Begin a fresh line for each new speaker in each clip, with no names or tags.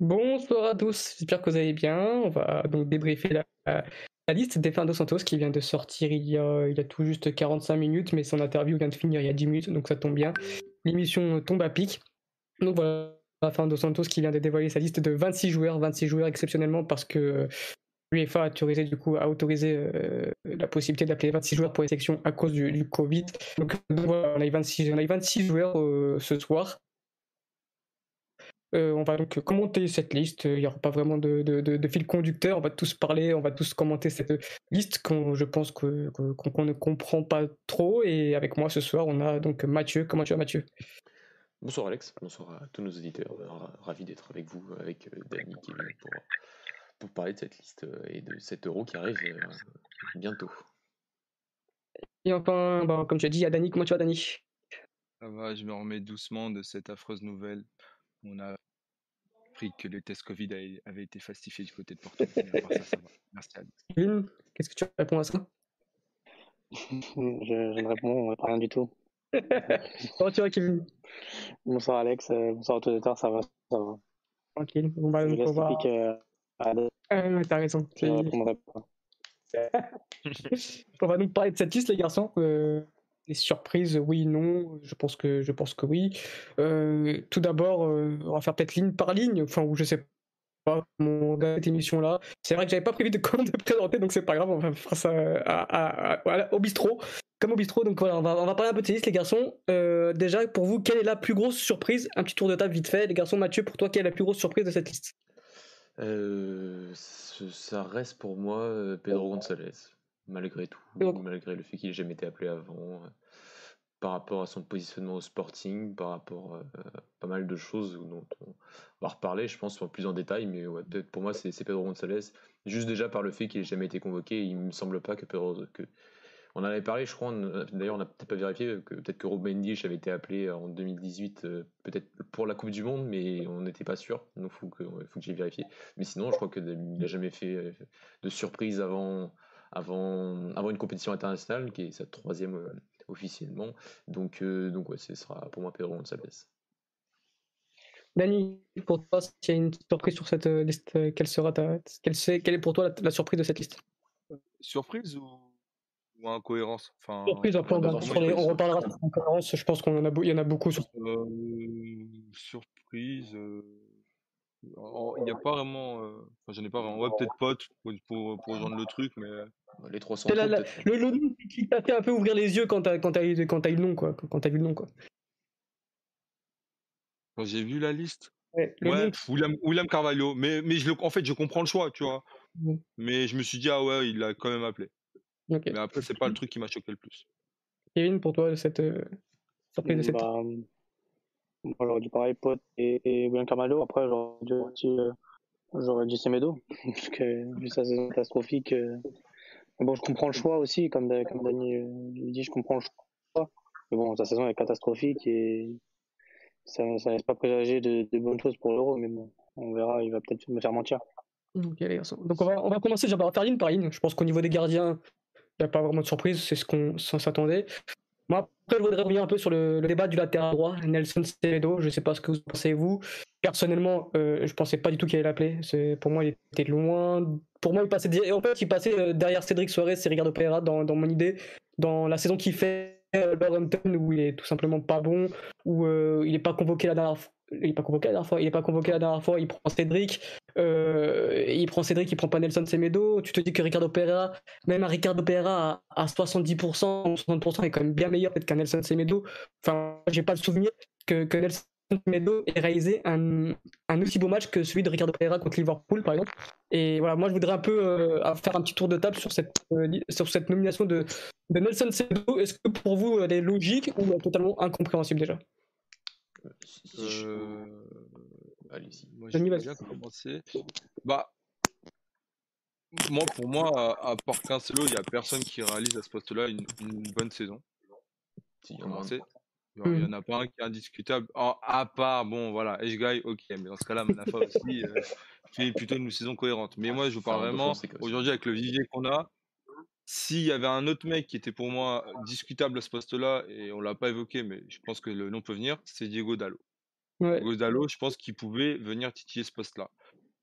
Bonsoir à tous, j'espère que vous allez bien. On va donc débriefer la, la liste des Dos Santos qui vient de sortir il y, a, tout juste 45 minutes, mais son interview vient de finir il y a 10 minutes, donc ça tombe bien. L'émission tombe à pic. Donc voilà, Dos Santos qui vient de dévoiler sa liste de 26 joueurs, 26 joueurs exceptionnellement parce que l'UEFA a autorisé du coup a autorisé euh, la possibilité d'appeler 26 joueurs pour les sections à cause du, Covid. Donc voilà, on a 26, on a 26 joueurs euh, ce soir. Euh, on va donc commenter cette liste. Il n'y aura pas vraiment de, fil conducteur. On va tous parler, on va tous commenter cette liste qu'on, je pense qu'on ne comprend pas trop. Et avec moi ce soir, on a donc Mathieu. Comment tu vas, Mathieu?
Bonsoir Alex, bonsoir à tous nos auditeurs. Ravi d'être avec vous, avec euh, Dany qui est pour, pour parler de cette liste euh, et de cet euro qui arrive bientôt.
Et enfin, bah, comme tu as dit, il y a Dany. Comment tu vas, Dany?
Ça va, je me remets doucement de cette affreuse nouvelle. On a appris que le test Covid avait été falsifié du côté de Porto.
Merci qu'est-ce que tu réponds à ça?
Je, ne réponds à rien du tout.
Comment tu vas, Kevin
Bonsoir, Alex. Euh, bonsoir à auditeurs. Ça va, ça va.
Tranquille. On va, on va... Euh, ah, t'as raison. on va donc parler de cette liste, les garçons. Euh, des surprises, oui, non, je pense que, je pense que oui. Euh, tout d'abord, euh, on va faire peut-être ligne par ligne, enfin, ou je sais pas, mon cette émission-là. C'est vrai que j'avais pas prévu de, de présenter, donc c'est pas grave, on va faire ça à, au bistrot, comme au bistrot. Donc voilà, on va, parler un peu de les garçons. Euh, déjà, pour vous, quelle est la plus grosse surprise? Un petit tour de table vite fait. Les garçons, Mathieu, pour toi, quelle est la plus grosse surprise de cette liste?
Ça reste pour moi Pedro González malgré tout, malgré le fait qu'il n'ait jamais été appelé avant, euh, par rapport à son positionnement au Sporting, par rapport euh, à pas mal de choses dont on va reparler, je pense, plus en détail, mais peut-être pour moi, c'est Pedro González. Juste déjà par le fait qu'il n'ait jamais été convoqué, il me semble pas que Pedro. Que, on en avait parlé, je crois, d'ailleurs, on n'a peut-être pas vérifié, que peut-être que Rob Mendy avait été appelé en 2018, euh, peut-être pour la Coupe du Monde, mais on n'était pas sûr, donc il faut que, faut que j'ai vérifié. Mais sinon, je crois qu'il n'a jamais fait de surprise avant avant, avant une compétition internationale, qui est sa troisième euh, officiellement. Donc, euh, donc ouais, ce sera pour moi Pedro Gonçalves.
Dani, pour toi, s'il y a une surprise sur cette euh, liste, quelle sera ta, quelle, est, quelle est pour toi la, surprise de cette liste?
Surprise ou, ou incohérence?
Enfin, Surprise, après on, on, reparlera de incohérence, je pense qu'il y en a beaucoup. Sur...
surprise, il n'y a pas vraiment. Euh, enfin, j'en ai pas vraiment. Ouais, peut-être pote pour, pour, pour, rejoindre le truc, mais.
Bah, les 300
la, la, le, le nom qui t'a fait un peu ouvrir les yeux quand t'as, quand t'as, quand t'as eu le nom, quoi. Quand t'as vu le nom, quoi.
Quand j'ai vu la liste? Ouais, ouais William, William, Carvalho. Mais, mais je le, en fait, je comprends le choix, tu vois. Mmh. Mais je me suis dit, ah ouais, il l'a quand même appelé. Mais après, c'est pas le truc qui m'a choqué le plus.
Kevin, pour toi, cette euh, surprise de cette.
Bah, j'aurais dit pareil, Pote et, William Carvalho. Après, j'aurais dit euh, j'aurais dit Semedo, parce que vu sa saison catastrophique. Euh, bon, je comprends le choix aussi, comme, comme Dani euh, dit, je comprends le choix. Mais bon, sa saison est catastrophique et ça ne laisse pas présager de, bonnes choses pour l'Euro, mais bon, on verra, il va peut-être me faire mentir.
Ok, Donc on va, on va commencer déjà par faire ligne par ligne. Je pense qu'au niveau des gardiens, il n'y a pas vraiment de surprise, c'est ce qu'on s'attendait. Moi, après, je voudrais revenir un peu sur le, débat du latéral droit, Nelson Semedo. Je ne sais pas ce que vous pensez, vous. Personnellement, euh, je ne pensais pas du tout qu'il allait l'appeler. Pour moi, il était loin. Pour moi, il passait, en fait, il passait euh, derrière Cédric Soares et Ricardo Pereira dans, dans mon idée. Dans la saison qu'il fait Wolverhampton, où il est tout simplement pas bon, où euh, il n'est pas convoqué la dernière il n'est pas convoqué la dernière fois. Il est pas convoqué la dernière fois. Il prend Cédric. Euh, il prend Cédric. Il prend pas Nelson Semedo. Tu te dis que Ricardo Pereira, même un Ricardo Pereira à, 70%, 60% est quand même bien meilleur peut-être qu'un Nelson Semedo. Enfin, j'ai pas le souvenir que, Nelson Semedo ait réalisé un, un, aussi beau match que celui de Ricardo Pereira contre Liverpool, par exemple. Et voilà, moi je voudrais un peu euh, faire un petit tour de table sur cette, euh, nomination de Nelson Semedo. Est-ce que pour vous elle est logique ou totalement incompréhensible déjà?
Euh... Allez-y. Moi, je vais bien commencer. Bah, moi, pour moi, à, part Cancelo, il n'y a personne qui réalise à ce poste-là une, bonne saison. Si, il y en Il n'y en a pas un qui est indiscutable. à part, bon, voilà, Guy, ok, mais dans ce cas-là, Manafa aussi euh, fait plutôt une saison cohérente. Mais moi, je vous parle vraiment, aujourd'hui, avec le vivier qu'on a, s'il y avait un autre mec qui était pour moi discutable à ce poste-là, et on l'a pas évoqué, mais je pense que le nom peut venir, c'est Diego Dallo. Godalo, je pense qu'il pouvait venir titiller ce poste-là.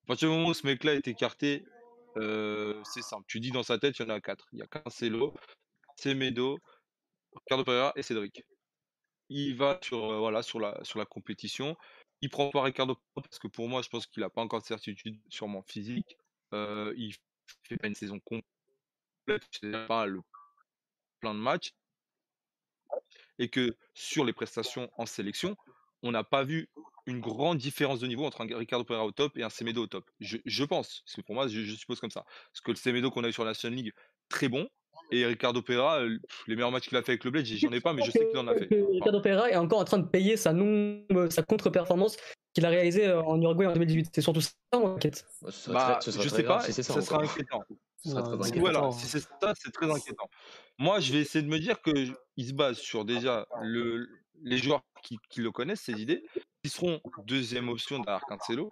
À partir du moment où ce mec-là est écarté, euh, c'est simple. Tu dis dans sa tête, il y en a quatre. Il y a Cancelo, Semedo, Ricardo Pereira et Cédric. Il va sur, euh, voilà, sur, la, sur la compétition. Il prend pas Ricardo parce que pour moi, je pense qu'il n'a pas encore de certitude sur mon physique. Euh, il fait pas une saison complète, pas le plein de matchs. Et que sur les prestations en sélection, on n'a pas vu une grande différence de niveau entre un Ricardo Pereira au top et un Semedo au top. Je, je pense, parce que pour moi, je, suppose comme ça. Parce que le Semedo qu'on a eu sur la National League, très bon. Et Ricardo Pereira, euh, les meilleurs matchs qu'il a fait avec le Bled, j'en ai pas, mais je sais qu'il en a fait.
Ricardo Pereira est encore en train de payer sa, sa contre-performance qu'il a réalisée euh, en Uruguay en 2018. C'est surtout ça,
mon inquiète. Bah, je sais pas, ça, ça sera inquiétant. Voilà, si c'est ça, c'est très inquiétant. Moi, je vais essayer de me dire qu'il se base sur déjà le, les joueurs qui, le connaissent, ces idées, qui seront deuxième option derrière Cancelo,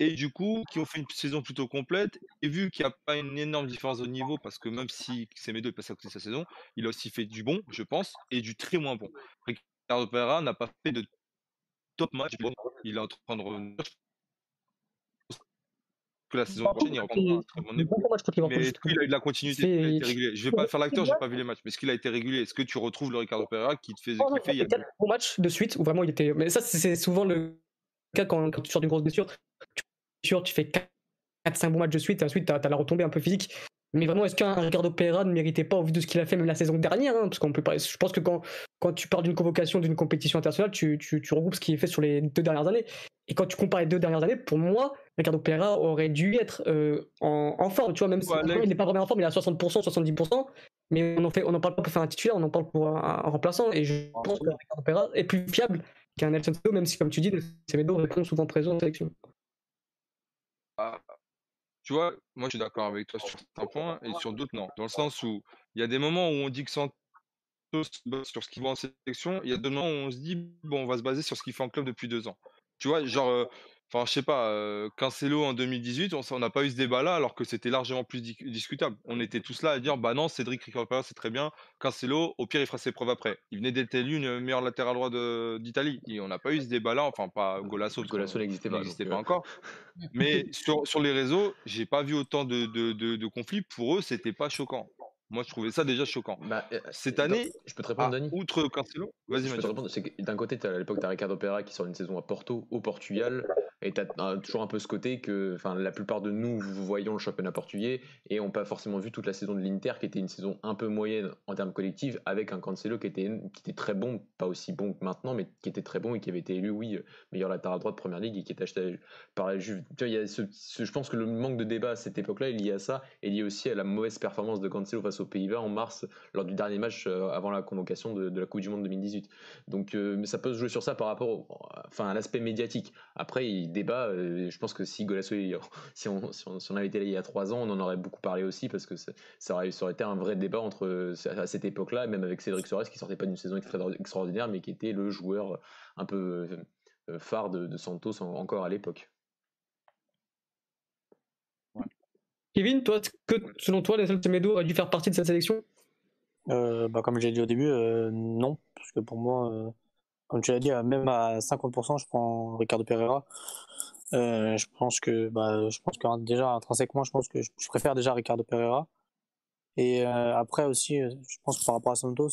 et du coup, qui ont fait une saison plutôt complète, et vu qu'il n'y a pas une énorme différence de niveau, parce que même si Semedo est passé à côté de sa saison, il a aussi fait du bon, je pense, et du très moins bon. Ricardo Pereira n'a pas fait de top match, il est en train de revenir, la saison prochaine, il reprendra un très bon niveau. Mais est-ce qu'il a eu de la continuité? Il a été régulé. Je vais pas faire l'acteur, j'ai pas vu les matchs. Mais est-ce qu'il a été régulé Est-ce que tu retrouves le Ricardo Pereira qui te faisait kiffer
Il y a quatre bons matchs de suite où vraiment il était. Mais ça, c'est souvent le cas quand, tu sors d'une grosse blessure. Tu, tu fais 4-5 bons matchs de suite et ensuite tu as, la retombée un peu physique. Mais vraiment, est-ce qu'un Ricardo Pereira ne méritait pas, au vu de ce qu'il a fait même la saison dernière hein, Parce qu'on peut pas, Je pense que quand, quand tu parles d'une convocation d'une compétition internationale, tu, tu, tu regroupes ce qui est fait sur les deux dernières années. Et quand tu compares les deux dernières années, pour moi, Ricardo Pereira aurait dû être euh, en, forme, tu vois, même si il n'est pas vraiment en forme, il est à 60%, 70%, mais on en, fait, on en parle pas pour faire un titulaire, on en parle pour un, remplaçant, et je pense que Ricardo Pereira est plus fiable qu'un Nelson Semedo, même si, comme tu dis, Semedo répond souvent présent en sélection.
Ah, tu vois, moi je suis d'accord avec toi sur certains points, et sur d'autres non, dans le sens où il y a des moments où on dit que Santos sur ce qu'il voit en sélection, il y a des moments où on se dit, bon, on va se baser sur ce qu'il fait en club depuis deux ans. Tu vois, genre, euh, Enfin, je sais pas, euh, Cancelo en 2018, on n'a pas eu ce débat-là alors que c'était largement plus discutable. On était tous là à dire bah non, Cédric Ricardo c'est très bien. Cancelo, au pire, il fera ses preuves après. Il venait d'être élu une meilleure latérale droit d'Italie. Et on n'a pas eu ce débat-là, enfin pas Golasso.
Golasso n'existait pas,
pas encore. Mais sur, sur les réseaux, j'ai pas vu autant de, de, de conflits. Pour eux, c'était pas choquant. Moi, je trouvais ça déjà choquant. Bah, euh, Cette année,
je peux te répondre, Dani
Outre Cancelo, vas-y,
d'un côté, as, à l'époque, tu as Ricardo Pereira qui sort une saison à Porto, au Portugal, et tu as toujours un peu ce côté que la plupart de nous voyons le championnat portugais et n'ont pas forcément vu toute la saison de l'Inter, qui était une saison un peu moyenne en termes collectifs, avec un Cancelo qui était, qui était très bon, pas aussi bon que maintenant, mais qui était très bon et qui avait été élu, oui, meilleur latéral droit de première ligue et qui était acheté par la Juve. Tu vois, y a ce, je pense que le manque de débat à cette époque-là est lié à ça et lié aussi à la mauvaise performance de Cancelo face aux Pays-Bas en mars lors du dernier match euh, avant la convocation de, la Coupe du Monde 2018. Donc, euh, ça peut se jouer sur ça par rapport enfin, à l'aspect médiatique. Après, il débat. Euh, je pense que si Golasso, si on, si, on, avait été là il y a trois ans, on en aurait beaucoup parlé aussi parce que ça, aurait, ça aurait été un vrai débat entre à cette époque-là, même avec Cédric Soares qui sortait pas d'une saison extraordinaire, mais qui était le joueur un peu phare de, Santos encore à l'époque.
Kevin, toi, que selon toi, Nelson Semedo aurait dû faire partie de cette sélection?
Euh, bah, Comme j'ai dit au début, euh, non. Parce que pour moi, euh, comme tu l'as dit, même à 50%, je prends Ricardo Pereira. je pense que, bah, je pense que déjà intrinsèquement, je pense que je, préfère déjà Ricardo Pereira. Et après aussi, je pense que par rapport à Santos,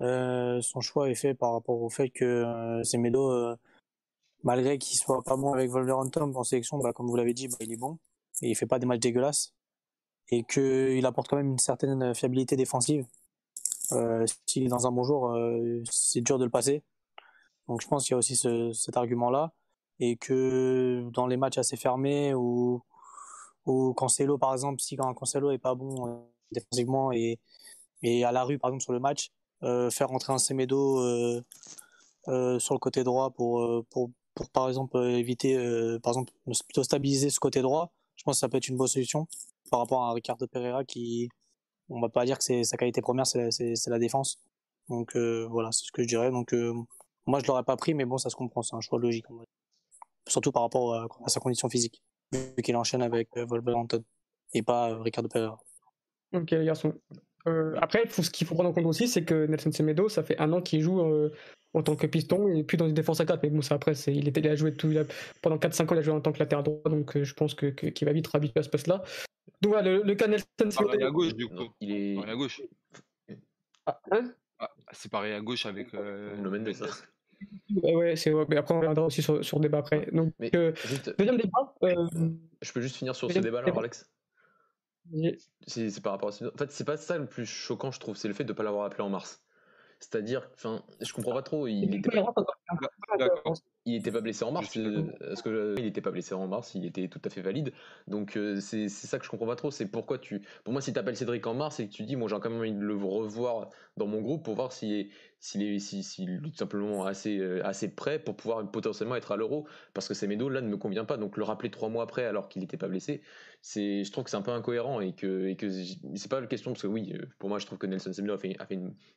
son choix est fait par rapport au fait que Semedo, malgré qu'il soit pas bon avec Wolverhampton en sélection, bah, comme vous l'avez dit, bah, il est bon et il fait pas des matchs dégueulasses et qu'il apporte quand même une certaine fiabilité défensive. Euh, S'il est dans un bon jour, euh, c'est dur de le passer. Donc je pense qu'il y a aussi ce, cet argument-là et que dans les matchs assez fermés ou ou Cancelo par exemple, si quand Cancelo est pas bon euh, défensivement et et à la rue par exemple sur le match, euh, faire rentrer un Semedo euh, sur le côté droit pour pour pour par exemple éviter par exemple plutôt stabiliser ce côté droit je pense que ça peut être une bonne solution par rapport à Ricardo Pereira qui, on va pas dire que sa qualité première, c'est la, défense. Donc voilà, c'est ce que je dirais. Donc moi je l'aurais pas pris, mais bon ça se comprend, c'est un choix logique. Surtout par rapport à, sa condition physique, vu qu'il enchaîne avec euh, Wolverhampton et pas Ricardo Pereira.
Ok les garçons. après, ce qu'il faut prendre en compte aussi, c'est que Nelson Semedo, ça fait un an qu'il joue en tant que piston et plus dans une défense à 4. Mais bon, ça après, il, était, il a joué tout, pendant 4-5 ans, il a joué en tant que latéral droit, donc je pense qu'il que, va vite habitué à ce poste-là. Donc voilà, le, le cas Nelson
Semedo. à gauche, du coup.
il est.
à gauche.
Ah, hein?
C'est pareil à gauche avec. Euh...
Le Mendes, ça.
Ouais, c'est mais après on reviendra aussi sur, sur le débat après. Donc, euh, deuxième débat. Euh,
je peux juste finir sur ce débat là, Alex C'est par rapport à En fait, c'est pas ça le plus choquant, je trouve, c'est le fait de ne pas l'avoir appelé en mars. C'est-à-dire, enfin, je comprends pas trop. Il était pas, il était pas blessé en mars. Parce que il était pas blessé en mars, il était tout à fait valide. Donc euh, c'est ça que je comprends pas trop. C'est pourquoi tu. Pour moi, si tu appelles Cédric en mars et que tu dis, moi j'ai quand même envie de le revoir dans mon groupe pour voir s'il est, s'il est, simplement assez, euh, assez prêt pour pouvoir potentiellement être à l'euro. Parce que Semedo là ne me convient pas. Donc le rappeler trois mois après alors qu'il n'était pas blessé, c'est, je trouve que c'est un peu incohérent et que, et que c'est pas la question parce que oui, euh, pour moi je trouve que Nelson Semedo a fait,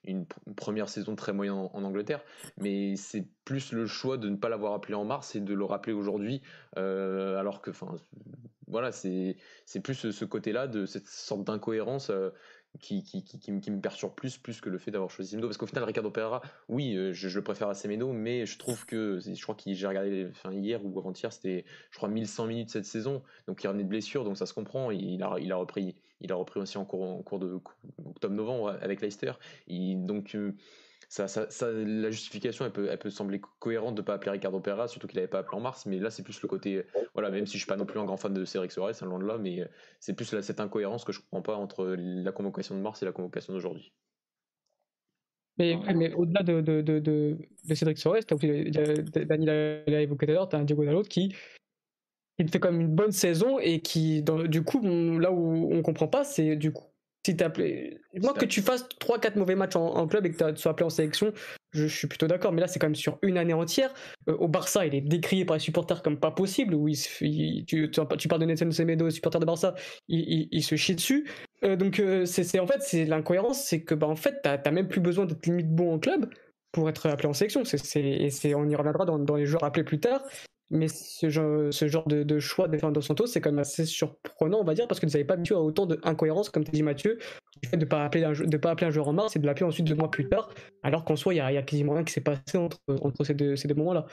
une, première saison très moyenne en, Angleterre, mais c'est plus le choix de ne pas l'avoir appelé en mars et de le rappeler aujourd'hui, euh, alors que, enfin, voilà, c'est plus ce, côté-là de cette sorte d'incohérence. Qui, qui, qui, qui, me perturbe plus, plus que le fait d'avoir choisi Semedo. Parce qu'au final, Ricardo Pereira, oui, euh, je, le préfère à Semedo, mais je trouve que, je crois que j'ai regardé enfin, hier ou avant-hier, c'était, je crois, 1100 minutes cette saison. Donc il revenait de blessure, donc ça se comprend. Il a, il a, repris, il a repris aussi en cours, en cours de octobre-novembre avec Leicester. donc ça, ça, la justification, elle peut, elle peut sembler cohérente de ne pas appeler Ricardo Pereira, surtout qu'il n'avait pas appelé en mars, mais là, c'est plus le côté. Voilà, même si je suis pas non plus un grand fan de Cédric Soares, un loin de là, mais c'est plus cette incohérence que je comprends pas entre la convocation de mars et la convocation d'aujourd'hui.
Mais, mais au-delà de, de, de, de, Cédric Soares, Daniel l'a évoqué tout à l'heure, tu as un Diego Dalot qui, qui fait comme une bonne saison et qui, dans, du coup, là où on comprend pas, c'est du coup si appelé... Moi, que tu fasses 3-4 mauvais matchs en, club et que tu sois appelé en sélection, je, suis plutôt d'accord. Mais là, c'est quand même sur une année entière. Euh, au Barça, il est décrié par les supporters comme pas possible. Où tu, tu, parles de Nelson Semedo, supporter de Barça, il, se chie dessus. Euh, donc, euh, c'est en fait, c'est l'incohérence, c'est que bah, en fait, t'as même plus besoin d'être limite bon en club pour être appelé en sélection. et on y reviendra dans, dans les joueurs appelés plus tard. Mais ce genre, de, choix de Fernando Santos, c'est quand même assez surprenant, on va dire, parce que vous n'avez pas habitué à autant d'incohérences, comme tu dit Mathieu, du fait de ne pas, appeler un, pas appeler un joueur en mars et de l'appeler ensuite deux mois plus tard, alors qu'en soi, il y, a, quasiment rien qui s'est passé entre, ces deux, moments-là.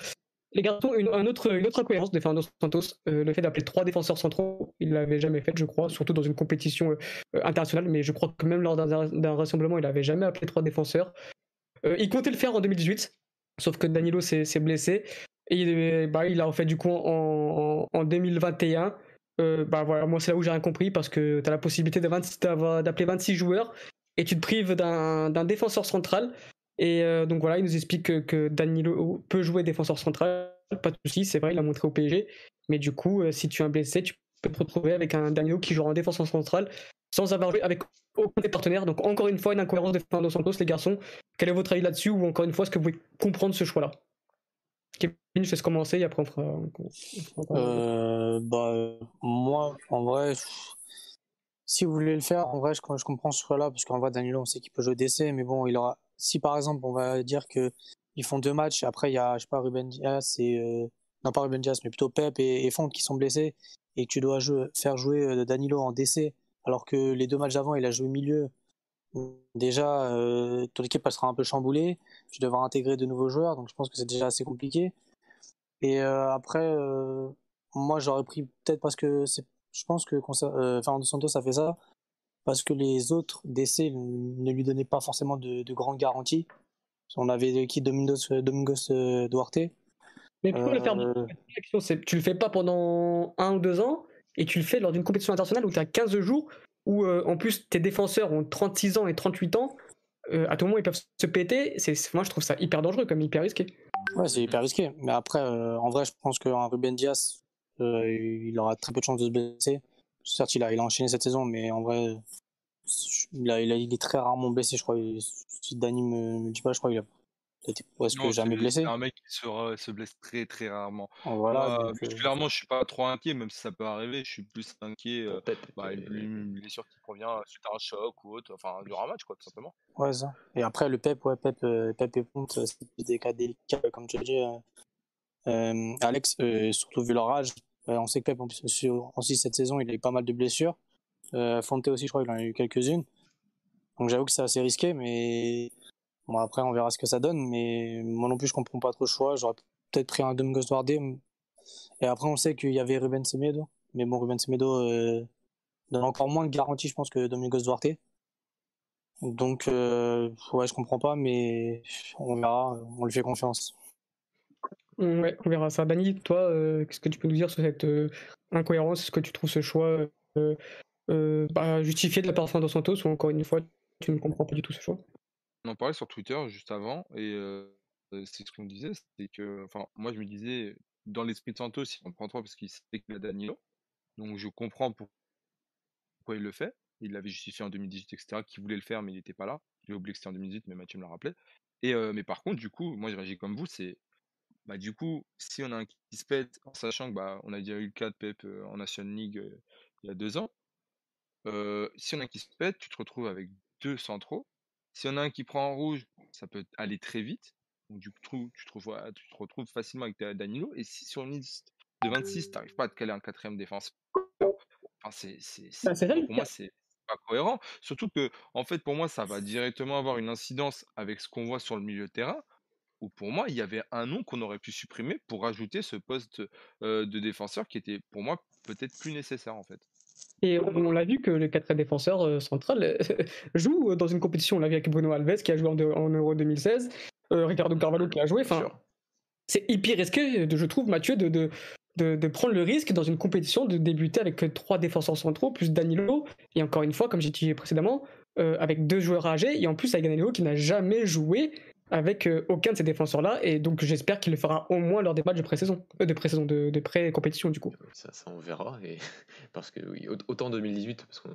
Les garçons, une, un autre, une autre incohérence de Fernando Santos, euh, le fait d'appeler trois défenseurs centraux, il l'avait jamais fait, je crois, surtout dans une compétition euh, internationale, mais je crois que même lors d'un rassemblement, il n'avait jamais appelé trois défenseurs. Euh, il comptait le faire en 2018, sauf que Danilo s'est blessé. Et bah, il a en fait du coup en, en, 2021. Euh, bah moi c'est là où j'ai rien compris parce que tu as la possibilité d'appeler 26 joueurs et tu te prives d'un défenseur central. Et euh, donc voilà, il nous explique que, Danilo peut jouer défenseur central, pas de souci, c'est vrai, il a montré au PSG. Mais du coup, euh, si tu es un blessé, tu peux te retrouver avec un Danilo qui joue en défenseur central sans avoir joué avec aucun des partenaires. Donc encore une fois, une incohérence de Fernando Santos, les garçons. Quel est votre avis là-dessus Ou encore une fois, est-ce que vous pouvez comprendre ce choix-là? Kevin, je laisse commencer et après on fera.
Euh, bah, moi, en vrai, si vous voulez le faire, en vrai, je, je comprends ce choix-là, parce qu'en vrai, Danilo, on sait qu'il peut jouer DC, mais bon, il aura. Si par exemple, on va dire que ils font deux matchs, après il y a, je sais pas, Ruben Diaz et. Euh, non, pas Ruben Diaz, mais plutôt Pep et, et Font qui sont blessés, et que tu dois faire jouer euh, Danilo en DC, alors que les deux matchs d'avant, il a joué milieu. Déjà, euh, ton équipe elle sera un peu chamboulée. Tu devras intégrer de nouveaux joueurs, donc je pense que c'est déjà assez compliqué. Et euh, après, euh, moi j'aurais pris peut-être parce que c'est, je pense que euh, Fernando Santos a fait ça parce que les autres décès ne lui donnaient pas forcément de, de grandes garanties. On avait qui Domingos, Domingos Duarte.
Mais pourquoi le faire Tu le fais pas pendant un ou deux ans et tu le fais lors d'une compétition internationale où tu as 15 jours où en plus tes défenseurs ont 36 ans et 38 ans euh, à tout moment ils peuvent se péter. C'est, moi je trouve ça hyper dangereux, comme hyper risqué.
Ouais, c'est hyper risqué. Mais après, euh, en vrai, je pense qu'un Ruben Diaz, euh, il aura très peu de chances de se blesser. Certes, il a, enchaîné cette saison, mais en vrai, il, est très rarement blessé, je crois. Si Dani me dit pas, je crois qu'il a presque jamais blessé?
C'est un mec qui se, se, blesse très très rarement.
Oh, voilà,
euh, je suis pas trop inquiet, même si ça peut arriver. Je suis plus inquiet. Euh, bah, une blessure qui provient suite à un choc ou autre, enfin durant un match, quoi, tout simplement.
Ouais, ça. Et après, le Pep, ouais, Pep, euh, Pep et Ponte, c'est des cas délicats, comme tu as dit. Euh, Alex, surtout vu leur âge, on sait que Pep, en plus, aussi cette saison, il a eu pas mal de blessures. Fonte aussi, je crois qu'il en a eu quelques-unes. Donc j'avoue que c'est assez risqué, mais Après, on verra ce que ça donne, mais moi non plus, je comprends pas trop le choix. J'aurais peut-être pris un Domingos Duarte. Et après, on sait qu'il y avait Ruben Semedo. Mais bon, Ruben Semedo euh, donne encore moins de garantie, je pense, que Domingos Duarte. Donc, euh, ouais, je comprends pas, mais on verra, on lui fait confiance.
Ouais, on verra ça. Dani, toi, euh, qu'est-ce que tu peux nous dire sur cette incohérence? Est-ce que tu trouves ce choix bah, justifié de la part de Santos ou encore une fois, tu ne comprends pas du tout ce choix?
On en parlait sur Twitter juste avant et c'est ce qu'on disait, c'est que, enfin, moi je me disais, dans l'esprit de Santos, il en prend trois parce qu'il sait qu'il a Danilo. Donc je comprends pourquoi il le fait. Il l'avait justifié en 2018, etc., qu'il voulait le faire, mais il n'était pas là. J'ai oublié que c'était en 2018, mais Mathieu me l'a rappelé. Et, mais par contre, du coup, moi je réagis comme vous, c'est bah, du coup, si on a un qui se pète, en sachant que bah, on a déjà eu le cas de Pep en National League il y a deux ans, si on a un qui se pète, tu te retrouves avec deux centraux. Si on a un qui prend en rouge, ça peut aller très vite. Donc, du coup, tu te, retrouves, facilement avec Danilo. Et si sur une liste de 26, tu n'arrives pas à te caler un quatrième défenseur, enfin, c'est, bah, pour moi, c'est pas cohérent. Surtout que, en fait, pour moi, ça va directement avoir une incidence avec ce qu'on voit sur le milieu de terrain. Où pour moi, il y avait un nom qu'on aurait pu supprimer pour ajouter ce poste de défenseur qui était, pour moi, peut-être plus nécessaire, en fait.
Et on, l'a vu que le quatrième défenseur central joue dans une compétition. On l'a vu avec Bruno Alves qui a joué en, en Euro 2016 euh, Ricardo Carvalho qui a joué. Enfin, c'est hyper risqué, je trouve, Mathieu, de, de, de, prendre le risque dans une compétition de débuter avec trois défenseurs centraux plus Danilo. Et encore une fois, comme j'ai dit précédemment, euh, avec deux joueurs âgés et en plus avec Danilo qui n'a jamais joué avec euh, aucun de ces défenseurs-là. Et donc j'espère qu'il le fera au moins lors des matchs de pré-saison, de pré-saison, de, pré-compétition du coup.
Ça, ça on verra. Et... Parce que oui, autant 2018, parce que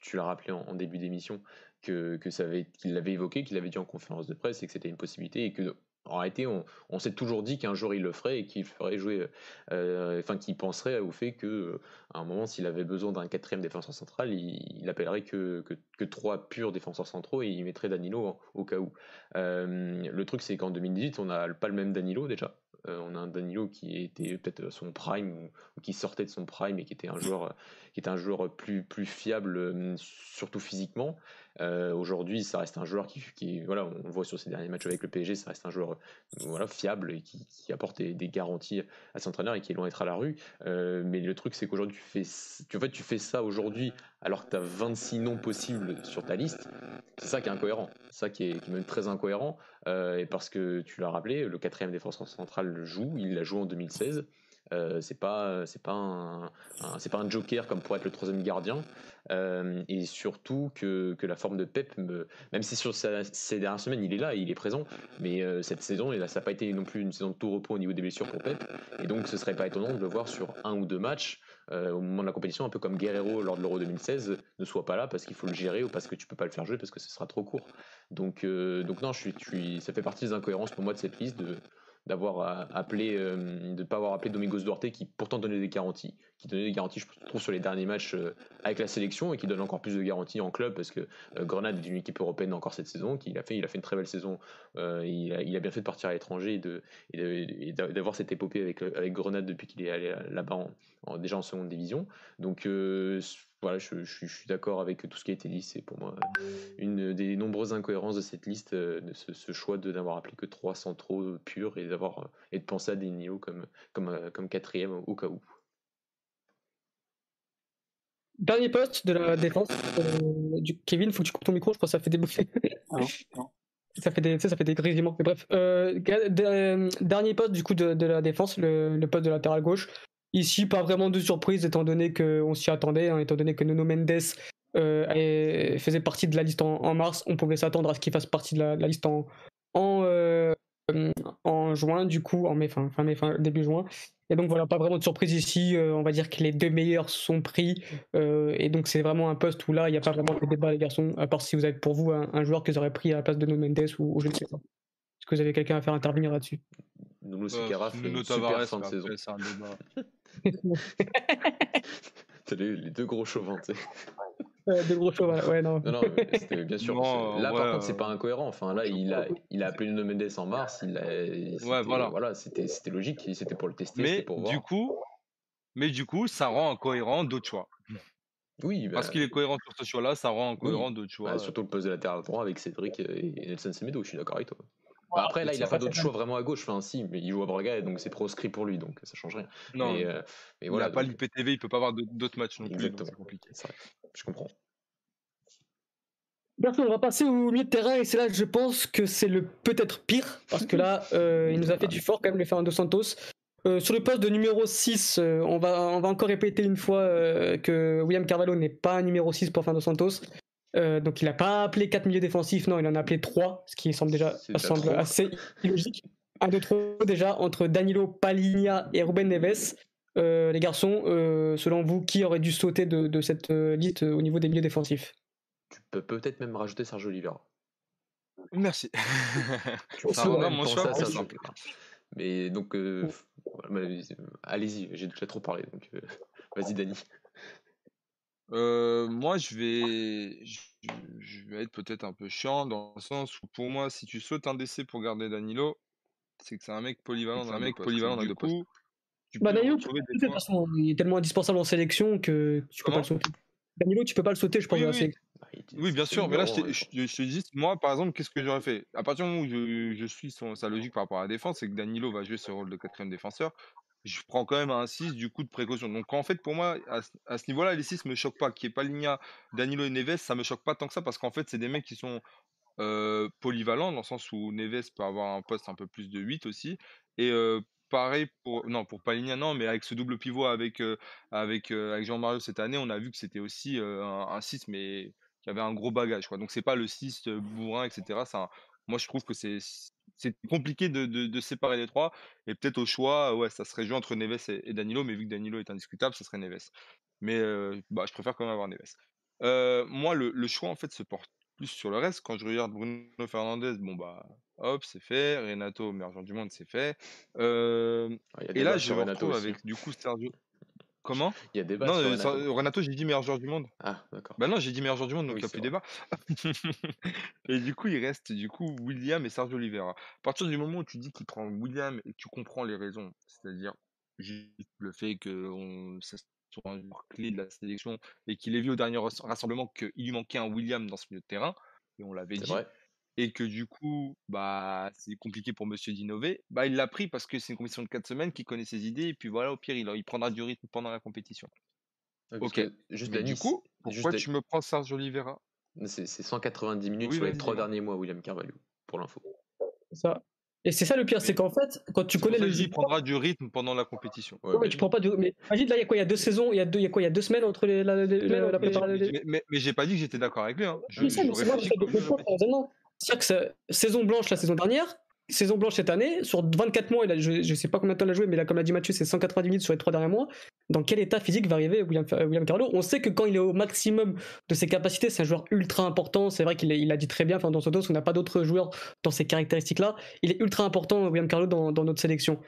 tu, l'as rappelé en, début d'émission, que, que ça avait, qu'il l'avait évoqué, qu'il avait dit en conférence de presse et que c'était une possibilité et que en réalité, on, s'est toujours dit qu'un jour il le ferait et qu'il ferait jouer, euh, enfin qu'il penserait au fait que un moment, s'il avait besoin d'un quatrième défenseur central, il, appellerait que, que, que, trois purs défenseurs centraux et il mettrait Danilo au cas où. Euh, le truc, c'est qu'en 2018, on n'a pas le même Danilo déjà. Euh, on a un Danilo qui était peut-être son prime ou, qui sortait de son prime et qui était un joueur qui était un joueur plus plus fiable surtout physiquement euh, aujourd'hui, ça reste un joueur qui, voilà, on le voit sur ses derniers matchs avec le PSG, ça reste un joueur voilà, fiable et qui, apporte des, garanties à son entraîneur et qui est loin d'être à la rue. Euh, mais le truc, c'est qu'aujourd'hui, tu fais, en fait, tu fais ça aujourd'hui alors que tu as 26 noms possibles sur ta liste. C'est ça qui est incohérent. C'est ça qui est, même très incohérent. Euh, et parce que tu l'as rappelé, le quatrième défenseur central joue, il l'a joué en 2016. Euh, c'est pas c'est pas un, c'est pas un joker comme pour être le troisième gardien. Euh, et surtout que, que, la forme de Pep même si sur ces dernières semaines il est là il est présent mais euh, cette saison ça n'a pas été non plus une saison de tout repos au niveau des blessures pour Pep. Et donc ce serait pas étonnant de le voir sur un ou deux matchs au moment de la compétition un peu comme Guerrero lors de l'Euro 2016 ne soit pas là parce qu'il faut le gérer ou parce que tu peux pas le faire jouer parce que ce sera trop court. Donc donc non je suis ça fait partie des incohérences pour moi de cette liste de d'avoir euh, appelé, euh, de pas avoir appelé Domingos Duarte qui pourtant donnait des garanties, qui donnait des garanties, je trouve, sur les derniers matchs euh, avec la sélection et qui donne encore plus de garanties en club parce que Grenade est une équipe européenne encore cette saison, qu'il a fait, il a fait une très belle saison, il a, bien fait de partir à l'étranger et d'avoir cette épopée avec, avec Grenade depuis qu'il est allé là-bas déjà en seconde division. Donc voilà, je, suis d'accord avec tout ce qui a été dit. C'est pour moi une des nombreuses incohérences de cette liste, euh, de ce, choix de n'avoir appelé que trois centraux purs et d'avoir euh, et de penser à des Nio comme, comme, euh, comme quatrième au cas où.
Dernier poste de la défense. du Kevin, faut que tu coupes ton micro, je pense que ça fait des bouffées. Ça fait des, ça fait des grésillements. Mais bref, dernier poste du coup de, de la défense, le, le, poste de latéral gauche. Ici, pas vraiment de surprise, étant donné qu'on s'y attendait, hein, étant donné que Nuno Mendes euh, faisait partie de la liste en, mars, on pouvait s'attendre à ce qu'il fasse partie de la, liste euh, en, juin, du coup, en mai, fin, fin mai, fin, début juin. Et donc voilà, pas vraiment de surprise ici. Euh, on va dire que les deux meilleurs sont pris. et donc c'est vraiment un poste où là, il n'y a pas vraiment de débat, les garçons, à part si vous avez pour vous un, joueur qu'ils auraient pris à la place de Nuno Mendes ou, je ne sais pas. Que vous avez quelqu'un à faire intervenir là-dessus
Nuno Sequeira fait une super fin de saison. C'est les, deux gros chauvins, tu sais.
Ouais, deux gros chauvins, ouais, non.
non, non c'était bien sûr. là, par contre, c'est pas incohérent. Enfin, là, il a, il a appelé Nuno Mendes en mars. Il a,
ouais, voilà.
voilà c'était, c'était logique. C'était pour le tester.
Mais
pour
du coup, mais du coup, ça rend incohérent d'autres choix.
Oui,
Parce
bah,
qu'il est cohérent sur ce choix-là, ça rend cohérent de, tu
bah,
vois.
surtout le poste de latéral droit avec Cédric et Nelson Semedo, je suis d'accord avec toi.
Ouais,
Bah, après, là, il a
pas
d'autre choix vraiment à gauche. Enfin, si, mais il joue à Braga, et donc c'est proscrit pour lui, donc ça change rien.
Non,
Mais, euh, mais
il
voilà.
n'a pas
donc,
l'IPTV, il peut pas avoir d'autres matchs non plus, c'est compliqué.
c'est vrai, je comprends.
Merci, on va passer au milieu de terrain et c'est là que je pense que c'est le peut-être pire parce que là euh, il nous a fait du fort quand même le Fernando Santos. Euh, sur le poste de numéro 6, euh, on, va, on va encore répéter une fois euh, que William Carvalho n'est pas un numéro 6 pour Fernando Santos. Euh, donc il n'a pas appelé 4 milieux défensifs, non, il en a appelé 3, ce qui semble déjà, semble assez illogique. Un de trop déjà entre Danilo, Paligna et Ruben Neves. Euh, les garçons, euh, selon vous, qui aurait dû sauter de, de cette euh, liste euh, au niveau des milieux défensifs?
Tu peux peut-être même rajouter Sergio Oliveira.
Merci. Ça
même
mon choix.
Oliveira. Mais donc, allez-y, j'ai déjà trop parlé, donc euh, vas-y, Dani.
Euh, moi, je vais, je, je vais être peut-être un peu chiant dans le sens où pour moi, si tu sautes un décès pour garder Danilo, c'est que c'est un mec polyvalent
C'est un mec
poste.
polyvalent dans
Du
le
coup, tu
Bah
peux
Danilo,
retrouver
de
des
toute
fois.
façon, il est tellement indispensable en sélection que tu peux
Comment
pas le sauter. Danilo, tu peux pas le sauter, je pense,
Oui,
de la
oui.
sélection.
Bah, il-
Oui, bien sûr, mais là, je,
numéro
t'ai-
un,
je, je te dis, moi, par exemple, qu'est-ce que j'aurais fait? À partir du moment où je, je suis son, sa logique par rapport à la défense, c'est que Danilo va jouer ce rôle de quatrième défenseur. Je prends quand même un 6 du coup de précaution. Donc, en fait, pour moi, à, ce- niveau-là, les 6 me choquent pas. Qu'il n'y ait pas Ligna, Danilo et Neves, ça me choque pas tant que ça parce qu'en fait, c'est des mecs qui sont euh, polyvalents dans le sens où Neves peut avoir un poste un peu plus de 8 aussi. Et euh, pareil pour, non, pour Paligna, non, mais avec ce double pivot avec, euh, avec, avec Jean-Mario cette année, on a vu que c'était aussi un, un 6, mais qui avait un gros bagage. Quoi. Donc, c'est pas le 6 euh, bourrin, etc. Moi, je trouve que c'est c'est compliqué de, de, de séparer les trois. Et peut-être au choix, ouais, ça serait joué entre Neves et, et Danilo, mais vu que Danilo est indiscutable, ça serait Neves. Mais euh, bah, je préfère quand même avoir Neves. Euh, moi, le, le choix, en fait, se porte plus sur le reste. Quand je regarde Bruno Fernandez, bon, bah, hop, c'est fait. Renato, meilleur joueur du monde, c'est fait. Euh,
Ah,
et là, je me
Renato
retrouve
aussi.
avec, du coup, Sergio. Comment?
Il y a débat
Non,
sur
euh,
Renato.
J'ai dit meilleur joueur du monde.
Ah, d'accord.
Bah non, j'ai dit meilleur joueur du monde, donc il
Oui,
n'y a plus
vrai.
débat. et du coup, il reste du coup William et Sergio Oliveira. À partir du moment où tu dis qu'il prend William et que tu comprends les raisons, c'est-à-dire juste le fait que on, ça soit un joueur clé de la sélection et qu'il ait vu au dernier ras- rassemblement qu'il lui manquait un William dans ce milieu de terrain, et on l'avait dit,
vrai.
Et que du coup, bah, c'est compliqué pour Monsieur d'innover, bah, il l'a pris parce que c'est une compétition de 4 semaines, qu'il connaît ses idées, et puis voilà, au pire, il, il prendra du rythme pendant la compétition.
Parce
Ok.
juste
Mais
Dani,
du coup,
juste
pourquoi tu me prends Sergio Oliveira?
C'est c'est 190 minutes
Oui,
sur les
vas-y,
trois
dis-moi.
derniers mois, William Carvalho, pour l'info.
C'est ça. Et c'est ça le pire, c'est
Mais
qu'en fait, quand tu connais les
je dis, il prendra du rythme pendant la compétition.
Ouais,
Ouais, mais
mais
tu prends pas de. Mais imagine là, il y a quoi Il y a deux saisons, il y a deux, il y a quoi Il y a deux semaines entre les, la, la, la, la
Mais, mais,
préparation.
mais, mais- mais j'ai pas dit que j'étais d'accord avec lui. Hein. Je,
Oui, ça,
je
mais c'est moi,
je
raisonnement. C'est-à-dire que saison blanche la saison dernière, saison blanche cette année, sur 24 mois, je, je sais pas combien de temps il a joué, mais là, comme l'a dit Mathieu, c'est 190 minutes sur les trois derniers mois. Dans quel état physique va arriver William, Carvalho On sait que quand il est au maximum de ses capacités, c'est un joueur ultra important. C'est vrai qu'il est- il a dit très bien, enfin, dans son dos, on n'a pas d'autres joueurs dans ces caractéristiques-là. Il est ultra important, William dans, dans notre sélection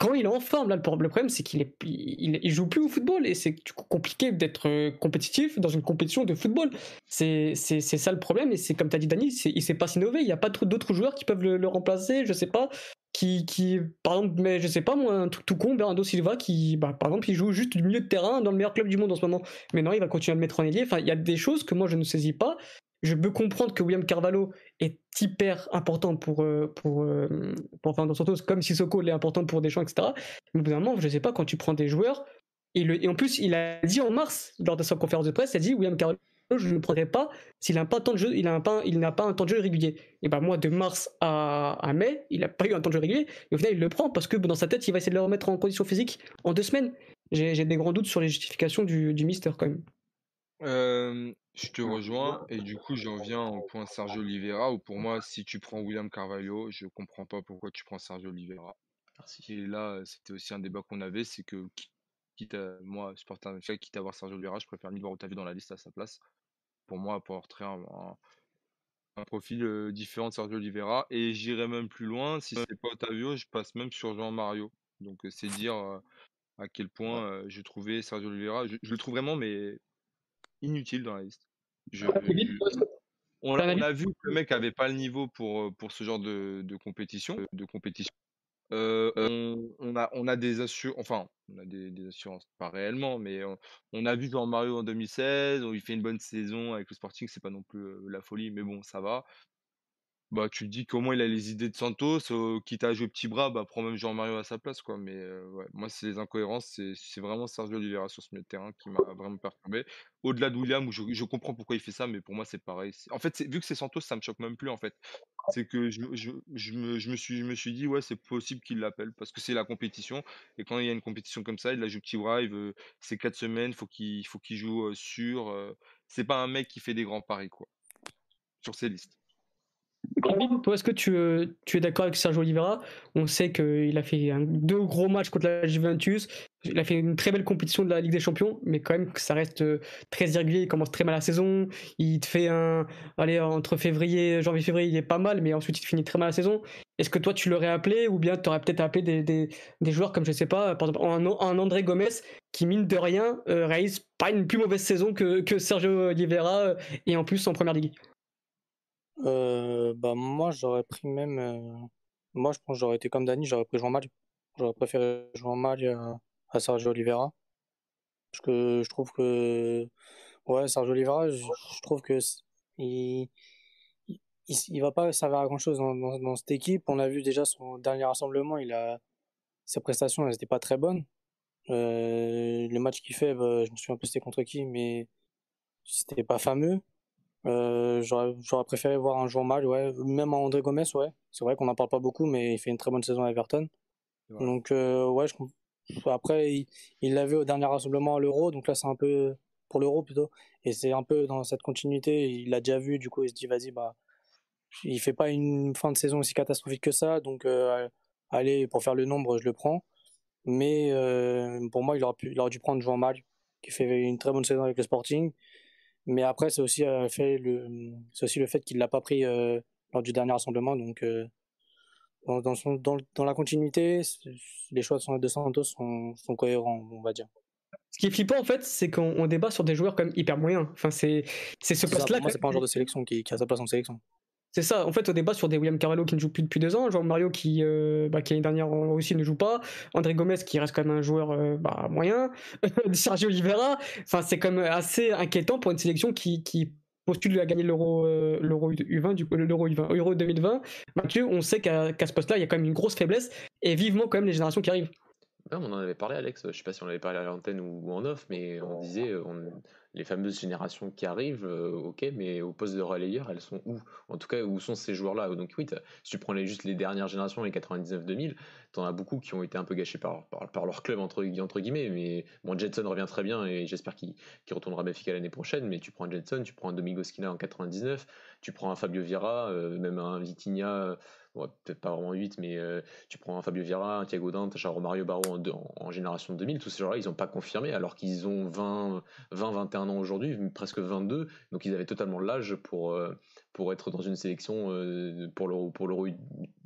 quand il est en forme, le problème, c'est qu'il est, joue plus au football et c'est compliqué d'être euh, compétitif dans une compétition de football. C'est ça le problème et c'est comme tu as dit, Dani, c'est- il s'est pas innové. Il n'y a pas d'autres joueurs qui peuvent le, remplacer, je sais pas. Qui, par exemple, mais je sais pas moi, un truc tout con, Bernardo Silva, qui, bah, par exemple, il joue juste du milieu de terrain dans le meilleur club du monde en ce moment. Mais non, il va continuer à le mettre en ailier. Enfin, il y a des choses que moi je ne saisis pas. Je peux comprendre que William Carvalho est hyper important pour, euh, pour, euh, pour Fernando Santos, comme Sissoko l'est important pour Deschamps, etc. Mais au bout d'un moment, je sais pas, quand tu prends des joueurs, et, en plus, il a dit en mars, lors de sa conférence de presse, il a dit William Carvalho, je ne le prendrai pas s'il n'a pas temps de jeu, il a pas, il n'a pas un temps de jeu régulier. Et ben moi, de mars à, mai, il n'a pas eu un temps de jeu régulier, et au final, il le prend parce que dans sa tête, il va essayer de le remettre en condition physique en deux semaines. J'ai j'ai des grands doutes sur les justifications du, du Mister quand même.
Euh, je te rejoins et du coup j'en viens au point Sergio Oliveira où pour moi si tu prends William Carvalho je comprends pas pourquoi tu prends Sergio Oliveira
Merci.
et là c'était aussi un débat qu'on avait c'est que qui- quitte à, moi supporter un quitte à avoir Sergio Oliveira je préfère ni voir Otavio dans la liste à sa place. Pour moi apporterait un, un, un profil euh, différent de Sergio Oliveira et j'irais même plus loin si c'est pas Otavio je passe même sur Jean Mario. Donc euh, c'est dire euh, à quel point je trouvais Sergio Oliveira je, je le trouve vraiment mais inutile dans la liste. Je- je- on, on a vu que le mec avait pas le niveau pour, euh, pour ce genre de, de compétition. De compétition. Euh, on, on a, on a des assur... enfin, on a des, assurances. Pas réellement, mais on, a vu Jean-Mario en 2016, où il fait une bonne saison avec le Sporting, c'est pas non plus la folie, mais bon, ça va. Bah, tu te dis comment il a les idées de Santos, quitte à jouer petit bras, bah, prends même Jean-Mario à sa place, quoi. Mais ouais, moi, c'est les incohérences, c'est vraiment Sergio Oliveira sur ce milieu de terrain qui m'a vraiment perturbé. Au-delà de William, où je, comprends pourquoi il fait ça, mais pour moi, c'est pareil. En fait, vu que c'est Santos, ça me choque même plus, en fait. C'est que je, je, je, me, je, me suis, je me suis dit, ouais, c'est possible qu'il l'appelle, parce que c'est la compétition. Et quand il y a une compétition comme ça, il la joue petit bras, il veut, c'est quatre semaines, faut qu'il faut qu'il joue sûr. c'est pas un mec qui fait des grands paris, quoi, sur ses listes
toi, est-ce que tu, euh, tu es d'accord avec Sergio Oliveira? On sait qu'il a fait un, deux gros matchs contre la Juventus. Il a fait une très belle compétition de la Ligue des Champions, mais quand même que ça reste euh, très irrégulier. Il commence très mal la saison. Il te fait un. Allez, entre février, janvier-février, il est pas mal, mais ensuite il finit très mal la saison. Est-ce que toi tu l'aurais appelé ou bien tu aurais peut-être appelé des, des, des, joueurs comme je sais pas, par exemple un, un André Gomez qui, mine de rien, euh, réalise pas une plus mauvaise saison que, que Sergio Oliveira et en plus en première ligue?
Euh, bah moi j'aurais pris même euh, moi je pense que j'aurais été comme Dani j'aurais pris Jean Mal j'aurais préféré Jean Mal à, à Sergio Oliveira. Parce que je trouve que ouais Sergio Oliveira je, trouve que il, il, va pas servir à grand chose dans, dans, cette équipe. On a vu déjà son dernier rassemblement il a ses prestations elles étaient pas très bonnes. Euh, le match qu'il fait bah, je me souviens peu c'était contre qui mais c'était pas fameux euh, j'aurais préféré voir un joueur mal, ouais. Même André Gomez, ouais. C'est vrai qu'on n'en parle pas beaucoup, mais il fait une très bonne saison à Everton. Donc, euh, ouais, je... après, il l'avait au dernier rassemblement à l'Euro, donc là, c'est un peu pour l'Euro plutôt. Et c'est un peu dans cette continuité. Il l'a déjà vu, du coup, il se dit, vas-y, bah, il fait pas une fin de saison aussi catastrophique que ça, donc euh, allez, pour faire le nombre, je le prends. Mais pour moi, il aurait, pu, il aurait dû prendre Jean Mal, qui fait une très bonne saison avec le Sporting. Mais après, c'est aussi, euh, fait le, c'est aussi le fait qu'il l'a pas pris euh, lors du dernier rassemblement. Donc, euh, dans, dans, son, dans, dans, la continuité, les choix de Santos sont, sont cohérents, on va dire.
Ce qui est flippant en fait, c'est qu'on débat sur des joueurs comme hyper moyens. Enfin, c'est, c'est ce poste-là.
Moi, c'est pas un joueur de sélection qui, qui a sa place en sélection.
C'est ça, en fait, au débat sur des William Carvalho qui ne joue plus depuis deux ans, Jean Mario qui, euh, bah, qui l'année dernière aussi ne joue pas, André Gomez qui reste quand même un joueur euh, bah, moyen, Sergio Oliveira, enfin, c'est quand même assez inquiétant pour une sélection qui, qui postule à gagner l'Euro euh, l'Euro U20, du l'Euro U20, Euro 2020. Mathieu, on sait qu'à ce poste-là, il y a quand même une grosse faiblesse et vivement quand même les générations qui arrivent.
On en avait parlé, Alex. Je sais pas si on avait parlé à l'antenne ou, en off, mais on disait, on, les fameuses générations qui arrivent, euh, ok, mais au poste de relayeur, elles sont où? En tout cas, où sont ces joueurs-là? Donc oui, si tu prends les, juste les dernières générations, les 99-2000, t'en as beaucoup qui ont été un peu gâchés par, par, leur club, entre, entre, guillemets, mais bon, Jetson revient très bien et j'espère qu'il retournera à Benfica l'année prochaine, mais tu prends un Jetson, tu prends un Domingo Skina en 99, tu prends un Fabio Vieira, euh, même un Vitinha peut-être pas vraiment 8, mais euh, tu prends un Fabio Vieira, un Thiago Dante, un Romario Barro en, en, génération 2000, tous ces gens-là, ils n'ont pas confirmé, alors qu'ils ont 20, 20, 21 ans aujourd'hui, presque 22, donc ils avaient totalement l'âge pour, euh, pour être dans une sélection euh, pour l'Euro pour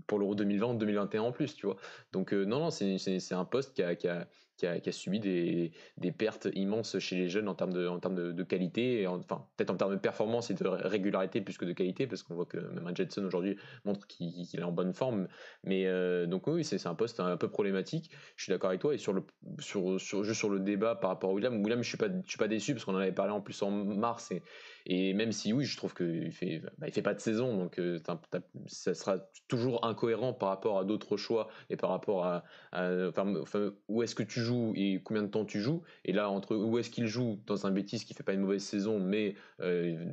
pour l'Euro 2020 2021 en plus, tu vois. Donc non, non, c'est un poste qui qui a qui a, subi des, pertes immenses chez les jeunes en termes de, qualité, enfin peut-être en termes de performance et de régularité plus que de qualité, parce qu'on voit que même un Jetson aujourd'hui montre qu'il est en bonne forme. Mais euh, donc oui, c'est un poste un peu problématique. Je suis d'accord avec toi et sur le juste sur le débat par rapport à William, William, je suis pas je suis pas déçu parce qu'on en avait parlé en plus en mars et et même si oui, je trouve qu'il fait, bah, il fait pas de saison, donc euh, ça sera toujours incohérent par rapport à d'autres choix et par rapport à, enfin, où est-ce que tu joues et combien de temps tu joues. Et là, entre où est-ce qu'il joue dans un bêtise qui fait pas une mauvaise saison, mais euh,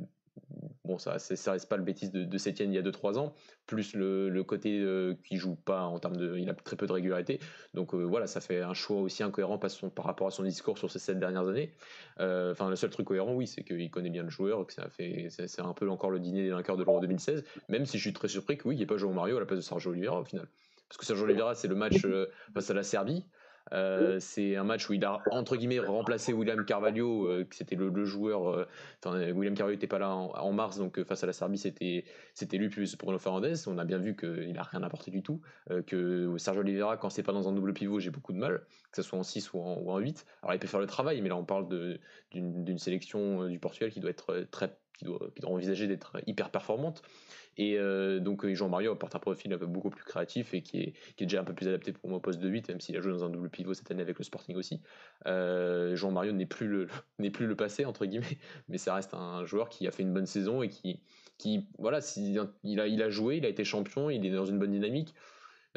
bon, ça, ça reste pas le bêtise de, de Sétienne il y a 2-3 ans, plus le, côté euh, qui joue pas en termes de. Il a très peu de régularité. Donc euh, voilà, ça fait un choix aussi incohérent par, son, par rapport à son discours sur ces 7 dernières années. Euh, enfin, le seul truc cohérent, oui, c'est qu'il connaît bien le joueur, que ça fait, c'est un peu encore le dîner des vainqueurs de l'Euro 2016, même si je suis très surpris que oui, il n'y ait pas joué Mario à la place de Sergio Oliveira au final. Parce que Sergio Oliveira, c'est le match face à la Serbie. Euh, c'est un match où il a entre guillemets remplacé William Carvalho, euh, qui c'était le, joueur. Euh, William Carvalho n'était pas là en, mars, donc face à la Serbie, c'était c'était lui plus Bruno Fernandez. On a bien vu qu'il a rien apporté du tout. que Sergio Oliveira, quand c'est pas dans un double pivot, j'ai beaucoup de mal, que ce soit en 6 ou en, 8. Alors il peut faire le travail, mais là on parle d'une sélection du Portugal qui doit être très qui doit, doit envisager d'être hyper performante. Et euh, donc Jean Mario apporte un profil un peu beaucoup plus créatif et qui est, qui est déjà un peu plus adapté pour moi au poste de 8, même s'il a joué dans un double pivot cette année avec le Sporting aussi. Euh, Jean Mario n'est plus le n'est plus le passé entre guillemets, mais ça reste un joueur qui a fait une bonne saison et qui qui voilà, il a il a joué, il a été champion, il est dans une bonne dynamique.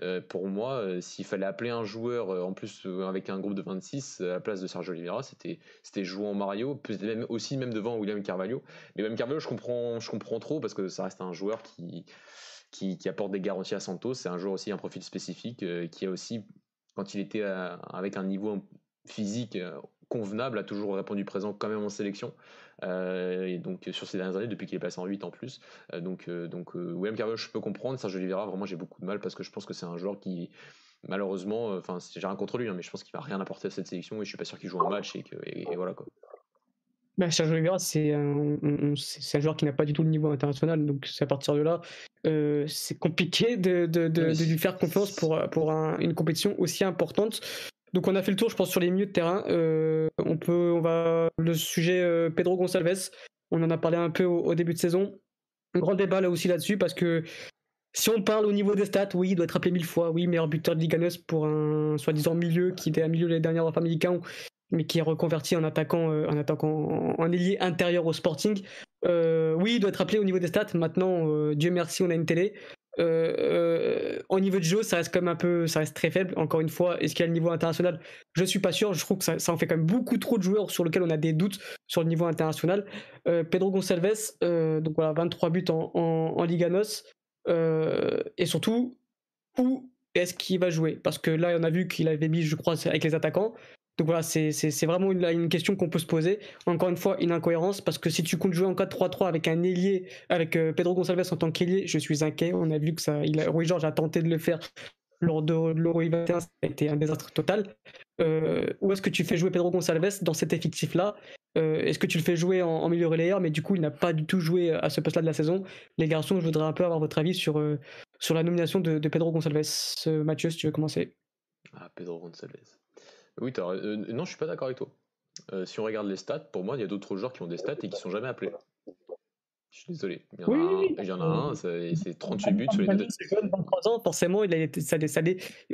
Euh, pour moi, euh, s'il fallait appeler un joueur, euh, en plus avec un groupe de 26, à la place de Sergio Oliveira, c'était, c'était en Mario, peut-être même, aussi même devant William Carvalho. Mais William Carvalho, je comprends, je comprends trop parce que ça reste un joueur qui, qui, qui apporte des garanties à Santos. C'est un joueur aussi, un profil spécifique, qui a aussi, quand il était avec un niveau physique convenable, a toujours répondu présent quand même en sélection. Euh, et donc sur ces dernières années, depuis qu'il est passé en 8 en plus. Euh, donc, euh, donc William Carvalho, je peux comprendre. Sergio Oliveira, vraiment, j'ai beaucoup de mal parce que je pense que c'est un joueur qui malheureusement, enfin, j'ai rien contre lui, hein, mais je pense qu'il va rien apporter à cette sélection et je suis pas sûr qu'il joue un match et, que, et, voilà quoi.
Bah, Sergio Oliveira, c'est un, un, joueur qui n'a pas du tout le niveau international, donc c'est à partir de là, c'est compliqué de, de, de, de, lui faire confiance pour, pour une compétition aussi importante. Donc on a fait le tour, je pense, sur les milieux de terrain. Euh, on peut, on va le sujet euh, Pedro Gonçalves. On en a parlé un peu au, début de saison. Un grand débat là aussi là-dessus parce que si on parle au niveau des stats, oui, il doit être appelé mille fois. Oui, meilleur buteur de Liga pour un soi-disant milieu qui était un milieu les dernières fois américains, mais qui est reconverti en attaquant, euh, en attaquant en, ailier intérieur au Sporting. oui, il doit être appelé au niveau des stats. Maintenant, Dieu merci, on a une télé. Euh, euh, au niveau du jeu, ça reste quand même un peu, ça reste très faible. Encore une fois, est-ce qu'il y a le niveau international? Je suis pas sûr. Je trouve que ça, en fait quand même beaucoup trop de joueurs sur lesquels on a des doutes sur le niveau international. Euh, Pedro Gonçalves, donc voilà, 23 buts en, en, Liga NOS. et surtout, où est-ce qu'il va jouer? Parce que là, on a vu qu'il avait mis, je crois, avec les attaquants. Donc voilà, c'est vraiment une, une question qu'on peut se poser. Encore une fois, une incohérence, parce que si tu comptes jouer en 4-3-3 avec un ailier, avec euh, Pedro Gonçalves en tant qu'ailier, je suis inquiet. On a vu que ça, il a, Rui Georges a tenté de le faire lors de, l'Euro 21, ça a été un désastre total. Euh, où est-ce que tu fais jouer Pedro Gonçalves dans cet effectif-là? Euh, Est-ce que tu le fais jouer en, milieu relayeur, mais du coup, il n'a pas du tout joué à ce poste-là de la saison Les garçons, je voudrais un peu avoir votre avis sur, sur la nomination de, de Pedro Gonçalves. Mathieu, si tu veux commencer.
Ah, Pedro Gonçalves. Oui, euh, non, je suis pas d'accord avec toi. Euh, si on regarde les stats, pour moi, il y a d'autres joueurs qui ont des stats et qui sont jamais appelés. Je suis désolé. Il y en a un, il y en a un c'est 38 buts sur les deux.
23 ans, forcément, il a été, ça, ça,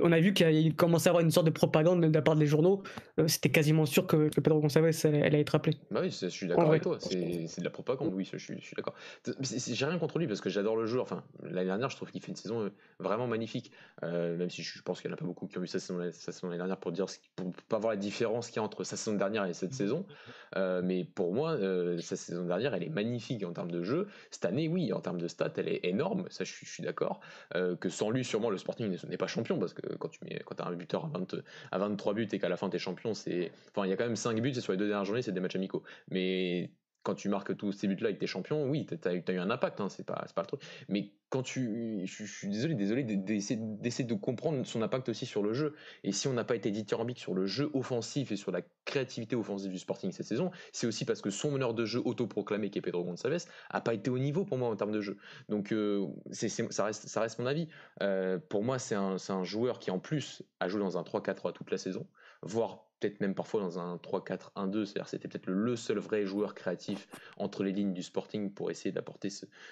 on a vu qu'il commençait à avoir une sorte de propagande même de la part des journaux. Euh, c'était quasiment sûr que, que Pedro Gonçalves allait, allait être appelé.
Bah oui, je suis d'accord avec toi. C'est de la propagande, oui, je suis, je suis d'accord. J'ai rien contre lui parce que j'adore le jeu. Enfin, l'année dernière, je trouve qu'il fait une saison euh, vraiment magnifique. Euh, même si je pense qu'il n'y en a pas beaucoup qui ont vu sa saison, l'année dernière pour dire pour pas voir la différence qu'il y a entre sa saison dernière et cette saison. mais pour moi, sa saison dernière, elle est magnifique en termes de jeu cette année, oui, en termes de stats, elle est énorme, ça je suis, d'accord. Euh, que sans lui, sûrement, le Sporting n'est pas champion, parce que quand tu mets, quand as un buteur à, 20, à 23 buts et qu'à la fin tu es champion, c'est. Enfin, il y a quand même 5 buts, c'est sur les deux dernières journées, c'est des matchs amicaux. Mais quand tu marques tous ces buts-là et que t'es champion, oui, t'as as, eu un impact, hein, c'est pas, pas le truc. Mais quand tu. Je, suis désolé, désolé d'essayer de comprendre son impact aussi sur le jeu. Et si on n'a pas été dithyrambique sur le jeu offensif et sur la créativité offensive du Sporting cette saison, c'est aussi parce que son meneur de jeu autoproclamé, qui est Pedro Gonçalves, a pas été au niveau pour moi en termes de jeu. Donc euh, ça, reste, ça reste mon avis. Euh, pour moi, c'est un, un joueur qui en plus a joué dans un 3-4-3 toute la saison, voire peut-être même parfois dans un 3-4-1-2, c'est-à-dire c'était peut-être le seul vrai joueur créatif entre les lignes du Sporting pour essayer d'apporter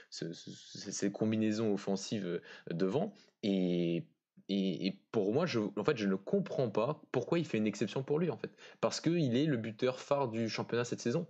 ces combinaisons offensives euh, devant. Et, et, pour moi, je, en fait, je ne comprends pas pourquoi il fait une exception pour lui, en fait. Parce qu'il est le buteur phare du championnat cette saison.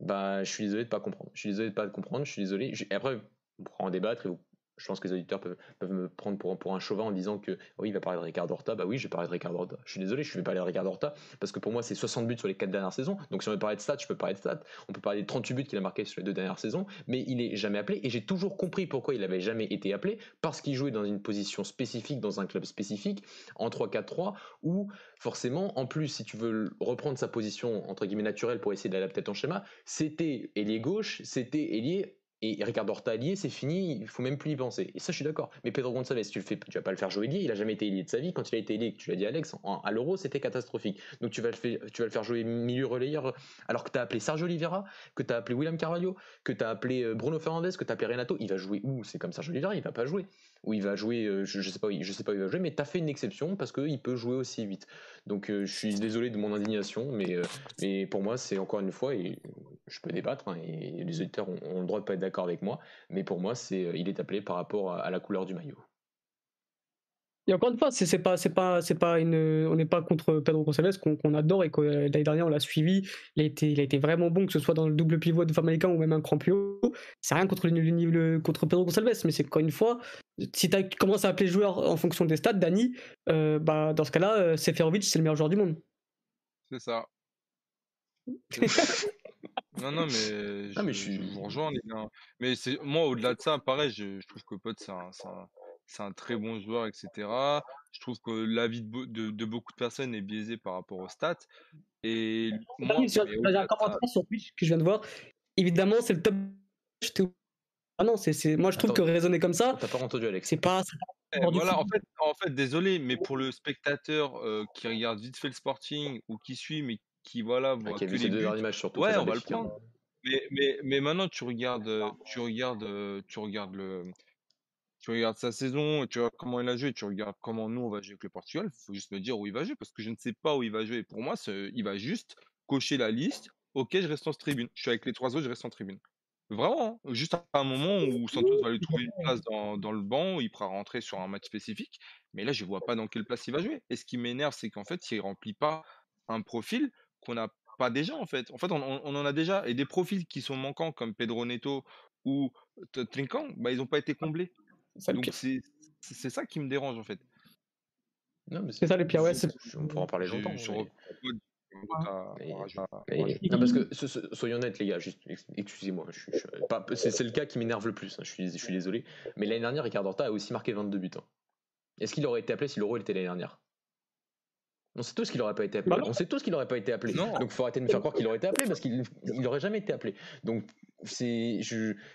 Bah, je suis désolé de pas comprendre. Je suis désolé de pas comprendre. Je suis désolé. Après, on pourra en débattre et vous je pense que les auditeurs peuvent, me prendre pour, pour, un chauvin en disant que oui, il va parler de Ricardo Horta. Bah oui, je vais parler de Ricardo Horta. Je suis désolé, je vais parler de Ricardo Horta parce que pour moi, c'est 60 buts sur les 4 dernières saisons. Donc si on veut parler de stats, je peux parler de stats. On peut parler des 38 buts qu'il a marqué sur les deux dernières saisons, mais il est jamais appelé. Et j'ai toujours compris pourquoi il avait jamais été appelé parce qu'il jouait dans une position spécifique, dans un club spécifique, en 3-4-3, où forcément, en plus, si tu veux reprendre sa position entre guillemets naturelle pour essayer d'adapter ton schéma, c'était ailier gauche, c'était ailier et Ricardo Horta c'est fini, il faut même plus y penser. Et ça, je suis d'accord. Mais Pedro Gonçalves, tu le fais, tu vas pas le faire jouer lié, il a jamais été lié de sa vie. Quand il a été lié, tu l'as dit Alex, à l'Euro, c'était catastrophique. Donc tu vas, le faire, tu vas le faire jouer milieu relayeur, alors que tu as appelé Sergio Oliveira, que tu as appelé William Carvalho, que tu as appelé euh, Bruno Fernandes, que tu as appelé Renato. Il va jouer où? C'est comme Sergio Oliveira, il va pas jouer. Ou il va jouer, euh, je, je, sais pas, où il va jouer, mais tu as fait une exception parce qu'il peut jouer aussi vite. Donc euh, je suis désolé de mon indignation, mais, mais pour moi, c'est encore une fois, et je peux débattre hein, et les auditeurs ont, le droit de pas être d'accord avec moi, mais pour moi, c'est il est appelé par rapport à la couleur du maillot.
Et encore une fois, c'est pas, c'est pas, c'est pas une, on n'est pas contre Pedro Gonçalves qu'on adore et que l'année dernière on l'a suivi. Il a été, il a été vraiment bon, que ce soit dans le double pivot de Famalicão ou même un cran plus haut. C'est rien contre le, le, contre Pedro Gonçalves, mais c'est encore une fois, si tu commences à appeler joueur en fonction des stats, Dani, euh, bah dans ce cas-là, euh, Seferovic c'est le meilleur joueur du monde.
C'est ça. non, non, mais, je, mais je, vous rejoins, les gars. Mais c'est moi, au-delà de ça, pareil, je, trouve que Pote, c'est un, c'est un très bon joueur, etc. Je trouve que l'avis de, de, beaucoup de personnes est biaisé par rapport aux stats. Et
moi, j'ai un commentaire sur Twitch que je viens de voir. Évidemment, c'est le top. Ah non, c'est, moi je trouve que raisonner comme ça.
T'as pas entendu Alex.
C'est pas.
voilà, en fait, en fait, désolé, mais pour le spectateur euh, qui regarde vite fait le Sporting ou qui suit, mais qui voilà,
voit ah, qui a vu ces deux derniers matchs surtout.
Ouais, on va le prendre. Mais, mais, mais maintenant, tu regardes, tu regardes, tu regardes le, tu regardes sa saison, tu vois comment il a joué, tu regardes comment nous on va jouer avec le Portugal, il faut juste me dire où il va jouer parce que je ne sais pas où il va jouer. Pour moi, il va juste cocher la liste. Ok, je reste en tribune. Je suis avec les trois autres, je reste en tribune. Vraiment, hein. juste à un moment où Santos va lui trouver une place dans, le banc, il pourra rentrer sur un match spécifique. Mais là, je vois pas dans quelle place il va jouer. Et ce qui m'énerve, c'est qu'en fait, il remplit pas un profil qu'on n'a pas déjà en fait. En fait, on, en a déjà. Et des profils qui sont manquants comme Pedro Neto ou Trinkan, bah, ils n'ont pas été comblés. Donc c'est ça qui me dérange en fait.
C'est ça le pire, ouais.
On pourra en parler longtemps. Non, parce que soyons honnêtes, les gars, excusez-moi, c'est le cas qui m'énerve le plus, hein, je, suis, je suis désolé. Mais l'année dernière, Ricardo Horta a aussi marqué 22 buts. Hein. Est-ce qu'il aurait été appelé si l'Euro était l'année dernière? On sait tous qu'il n'aurait pas été appelé. Bah on sait tous qu'il n'aurait pas été appelé. Donc il faut arrêter de me faire croire qu'il aurait été appelé parce qu'il n'aurait jamais été appelé. Donc c'est,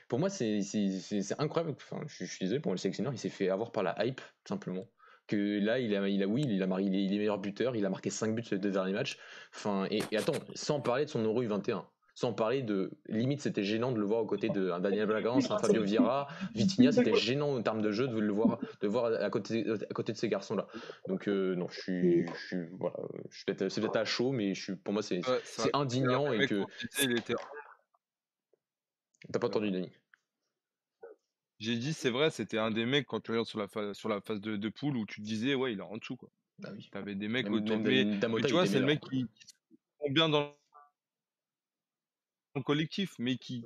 pour moi, c'est, incroyable. Enfin, je, suis désolé pour le sélectionneur, il s'est fait avoir par la hype, tout simplement. Que là, il a, il a oui, il, a, il, est, il est meilleur buteur, il a marqué 5 buts sur les deux derniers matchs. Enfin, et, et attends, sans parler de son Euro U21 sans parler de limite c'était gênant de le voir aux côtés d'un Daniel Bragance, un Fabio Vieira, Vitinha, c'était gênant en termes de jeu de le voir de voir à côté à côté de ces garçons là. Donc euh, non, je suis je suis voilà, je c'est peut-être à chaud mais je suis pour moi c'est c'est indignant et que T'as pas entendu Denis?
J'ai dit c'est vrai, c'était un des mecs quand tu regardes sur la phase sur la phase de, de poule où tu te disais ouais, il est en dessous quoi. Oui. T'avais des mecs autour de tu vois, c'est le mec qui, qui bien dans collectif, mais qui.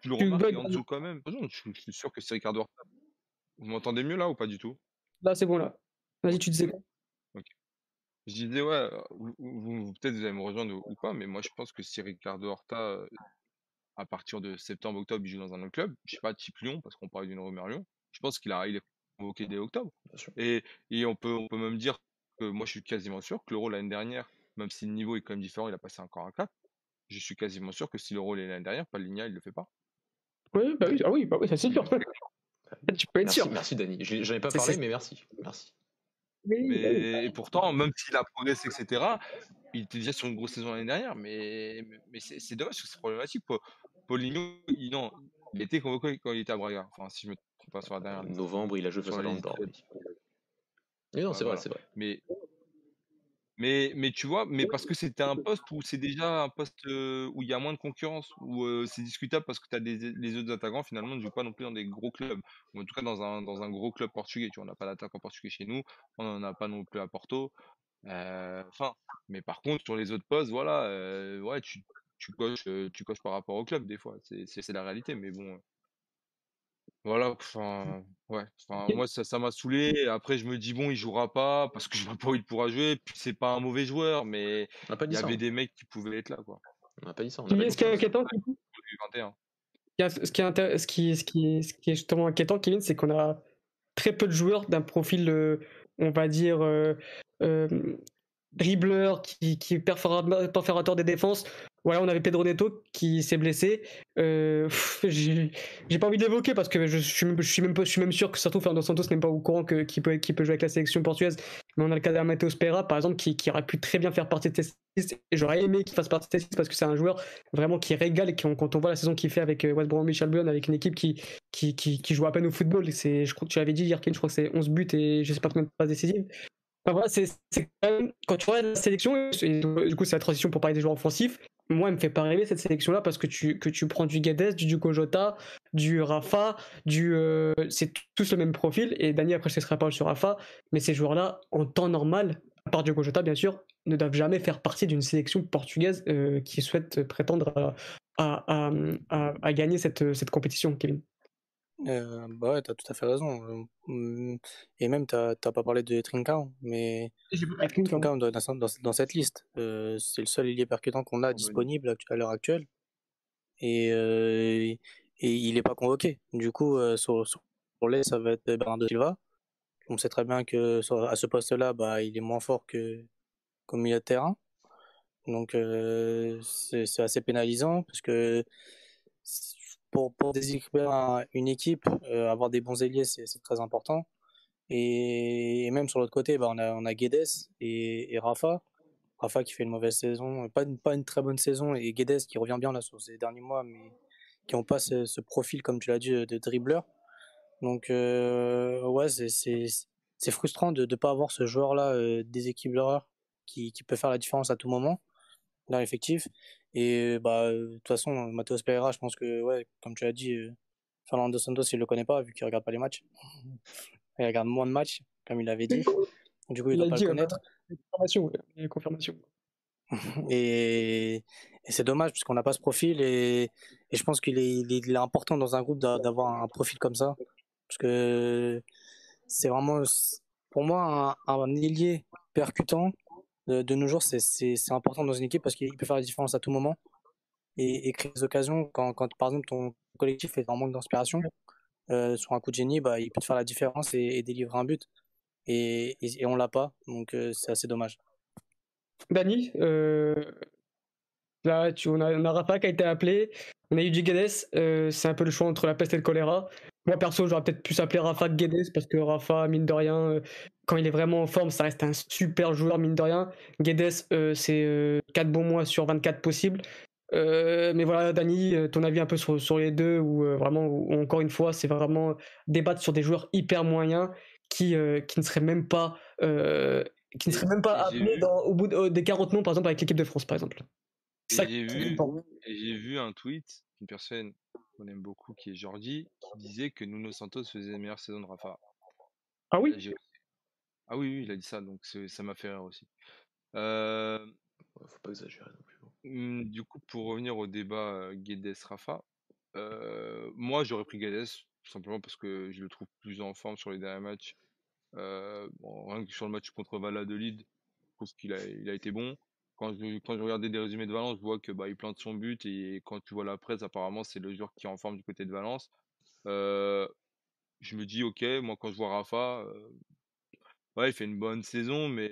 Tu le remarques en dessous quand même? Je suis sûr que c'est Ricardo Vous m'entendez mieux là ou pas du tout?
Là, c'est bon là. Vas-y, tu disais
Je disais, ouais, vous, peut-être vous allez me rejoindre ou pas, mais moi je pense que si Ricardo Horta, à partir de septembre-octobre, il joue dans un autre club, je sais pas, type Lyon, parce qu'on parle d'une rumeur Lyon, je pense qu'il a, il est convoqué dès octobre. Et, et on, peut, on peut même dire que moi je suis quasiment sûr que l'Euro l'année dernière, même si le niveau est quand même différent, il a passé encore un 4, je suis quasiment sûr que si le rôle est l'année dernière, Paligna, il le fait pas.
Oui, bah oui, ah oui, bah oui ça c'est sûr. tu peux être
merci,
sûr.
Merci Dani. J'en ai pas parlé, mais merci. Merci.
Mais, et pourtant, même s'il a progressé, etc., il était déjà sur une grosse saison l'année dernière, mais, mais c'est dommage parce que c'est problématique. Paulinho, il, non, il était convoqué quand il était à Braga. Enfin, si je me trompe pas sur la dernière.
Novembre, il a joué face à l'Andorre. Mais non, c'est vrai, c'est vrai.
Mais mais, mais tu vois, mais parce que c'était un poste où c'est déjà un poste où il y a moins de concurrence, où c'est discutable parce que tu as des, les autres attaquants finalement ne jouent pas non plus dans des gros clubs, ou en tout cas dans un, dans un gros club portugais. Tu vois, on n'a pas d'attaquant portugais chez nous, on n'en a pas non plus à Porto. Enfin, mais par contre, sur les autres postes, voilà, ouais, tu, tu, coches, tu coches par rapport au club des fois, c'est la réalité, mais bon. Voilà, enfin, ouais, enfin, moi ça ça m'a saoulé. Après, je me dis bon, il jouera pas parce que je vois pas où il pourra jouer. Puis c'est pas un mauvais joueur, mais il y avait hein. des mecs qui pouvaient être là, quoi.
On n'a pas dit ça.
ce qui est inquiétant, ce qui est, ce qui, ce qui, ce qui est justement inquiétant, Kevin, c'est qu'on a très peu de joueurs d'un profil, euh, on va dire, euh, euh, dribbleur, qui, qui est perforateur des défenses, voilà, on avait Pedro Neto qui s'est blessé. Euh, j'ai pas envie de l'évoquer parce que je, suis, je, suis même, je suis même sûr que surtout Fernando Santos n'est pas au courant qu'il peut, peut jouer avec la sélection portugaise. Mais on a le cas d'Amateo Spera, par exemple, qui, qui, aurait pu très bien faire partie de ces Et j'aurais aimé qu'il fasse partie de ces parce que c'est un joueur vraiment qui régale. Et quand on voit la saison qu'il fait avec euh, West Bromwich Albion, avec une équipe qui, qui, qui, joue à peine au football, je crois que tu l'avais dit, Yerkin, je crois que c'est 11 buts et je sais pas combien de passes décisives. Enfin, voilà, c'est quand, tu vois la sélection, du coup, c'est la transition pour parler des joueurs offensifs moi, elle me fait pas rêver cette sélection-là parce que tu, prends du Guedes, du Duko Jota, du Rafa, du. Euh, c'est tous le même profil. Et Dani, après, je te pas sur Rafa. Mais ces joueurs-là, en temps normal, à part Duko Jota, bien sûr, ne doivent jamais faire partie d'une sélection portugaise euh, qui souhaite prétendre à, à, à, gagner cette, cette compétition, Kevin.
Euh, bah ouais, t'as tout à fait raison. Mmh, et même, t'as pas parlé de Trincao, mais Trincao dans, dans, dans, cette liste, euh, c'est le seul ailier percutant qu'on a disponible à l'heure actuelle. Et, euh, et il n'est pas convoqué. Du coup, euh, sur, les, ça va être Bernardo Silva. On sait très bien que à ce poste-là, bah, il est moins fort que comme milieu de terrain. Donc, euh, c'est assez pénalisant parce que pour, pour déséquilibrer une équipe, euh, avoir des bons ailiers, c'est très important. Et, même sur l'autre côté, bah, on, a, on a Guedes et, Rafa. Rafa qui fait une mauvaise saison, pas une, pas une très bonne saison, et Guedes qui revient bien là sur ces derniers mois, mais qui n'ont pas ce, profil, comme tu l'as dit, de dribbleur. Donc, euh, ouais, c'est frustrant de ne pas avoir ce joueur-là, euh, déséquilibreur, qui, qui peut faire la différence à tout moment dans l'effectif. Et bah, de toute façon, Matheus Pereira, je pense que, ouais, comme tu as dit, euh, Fernando Santos, il le connaît pas, vu qu'il regarde pas les matchs. Il regarde moins de matchs, comme il l'avait dit. Du coup, il ne doit pas le connaître.
Confirmation, confirmation.
et, et c'est dommage, puisqu'on n'a pas ce profil. Et, et je pense qu'il est, il est, important dans un groupe d'avoir un profil comme ça. Parce que c'est vraiment, pour moi, un, un ailier percutant de, nos jours, c'est important dans une équipe parce qu'il peut faire la différence à tout moment et, créer des occasions. Quand, quand, par exemple, ton collectif est en manque d'inspiration, euh, sur un coup de génie, bah, il peut te faire la différence et, délivrer un but. Et, et, on l'a pas, donc euh, c'est assez dommage.
Dani, euh, là, tu, on, a, Rafa qui a été appelé, on a eu du Guedes, c'est un peu le choix entre la peste et le choléra. Moi, perso, j'aurais peut-être pu s'appeler Rafa Guedes parce que Rafa, mine de rien, euh, quand il est vraiment en forme, ça reste un super joueur, mine de rien. Guedes, euh, c'est 4 euh, bons mois sur 24 possibles. mais voilà, Dani, ton avis un peu sur, sur les deux, ou vraiment, encore une fois, c'est vraiment débattre sur des joueurs hyper moyens qui, qui ne seraient même pas, qui ne seraient même pas appelés au bout des 40 noms, par exemple, avec l'équipe de France, par exemple.
J'ai vu, vu un tweet d'une personne qu'on aime beaucoup, qui est Jordi, qui disait que Nuno Santos faisait la meilleure saison de Rafa.
Ah oui?
Ah oui, oui, il a dit ça, donc ça m'a fait rire aussi. Euh...
Faut pas exagérer non plus. Hein.
Mmh, du coup, pour revenir au débat euh, Guedes-Rafa, euh, moi j'aurais pris Guedes, tout simplement parce que je le trouve plus en forme sur les derniers matchs. Euh, bon, rien que sur le match contre Valladolid, je trouve qu'il a, il a été bon quand je, quand regardais des résumés de Valence, je vois que bah, il plante son but et quand tu vois la presse, apparemment, c'est le joueur qui est en forme du côté de Valence. Euh, je me dis, ok, moi quand je vois Rafa, euh, il fait une bonne saison, mais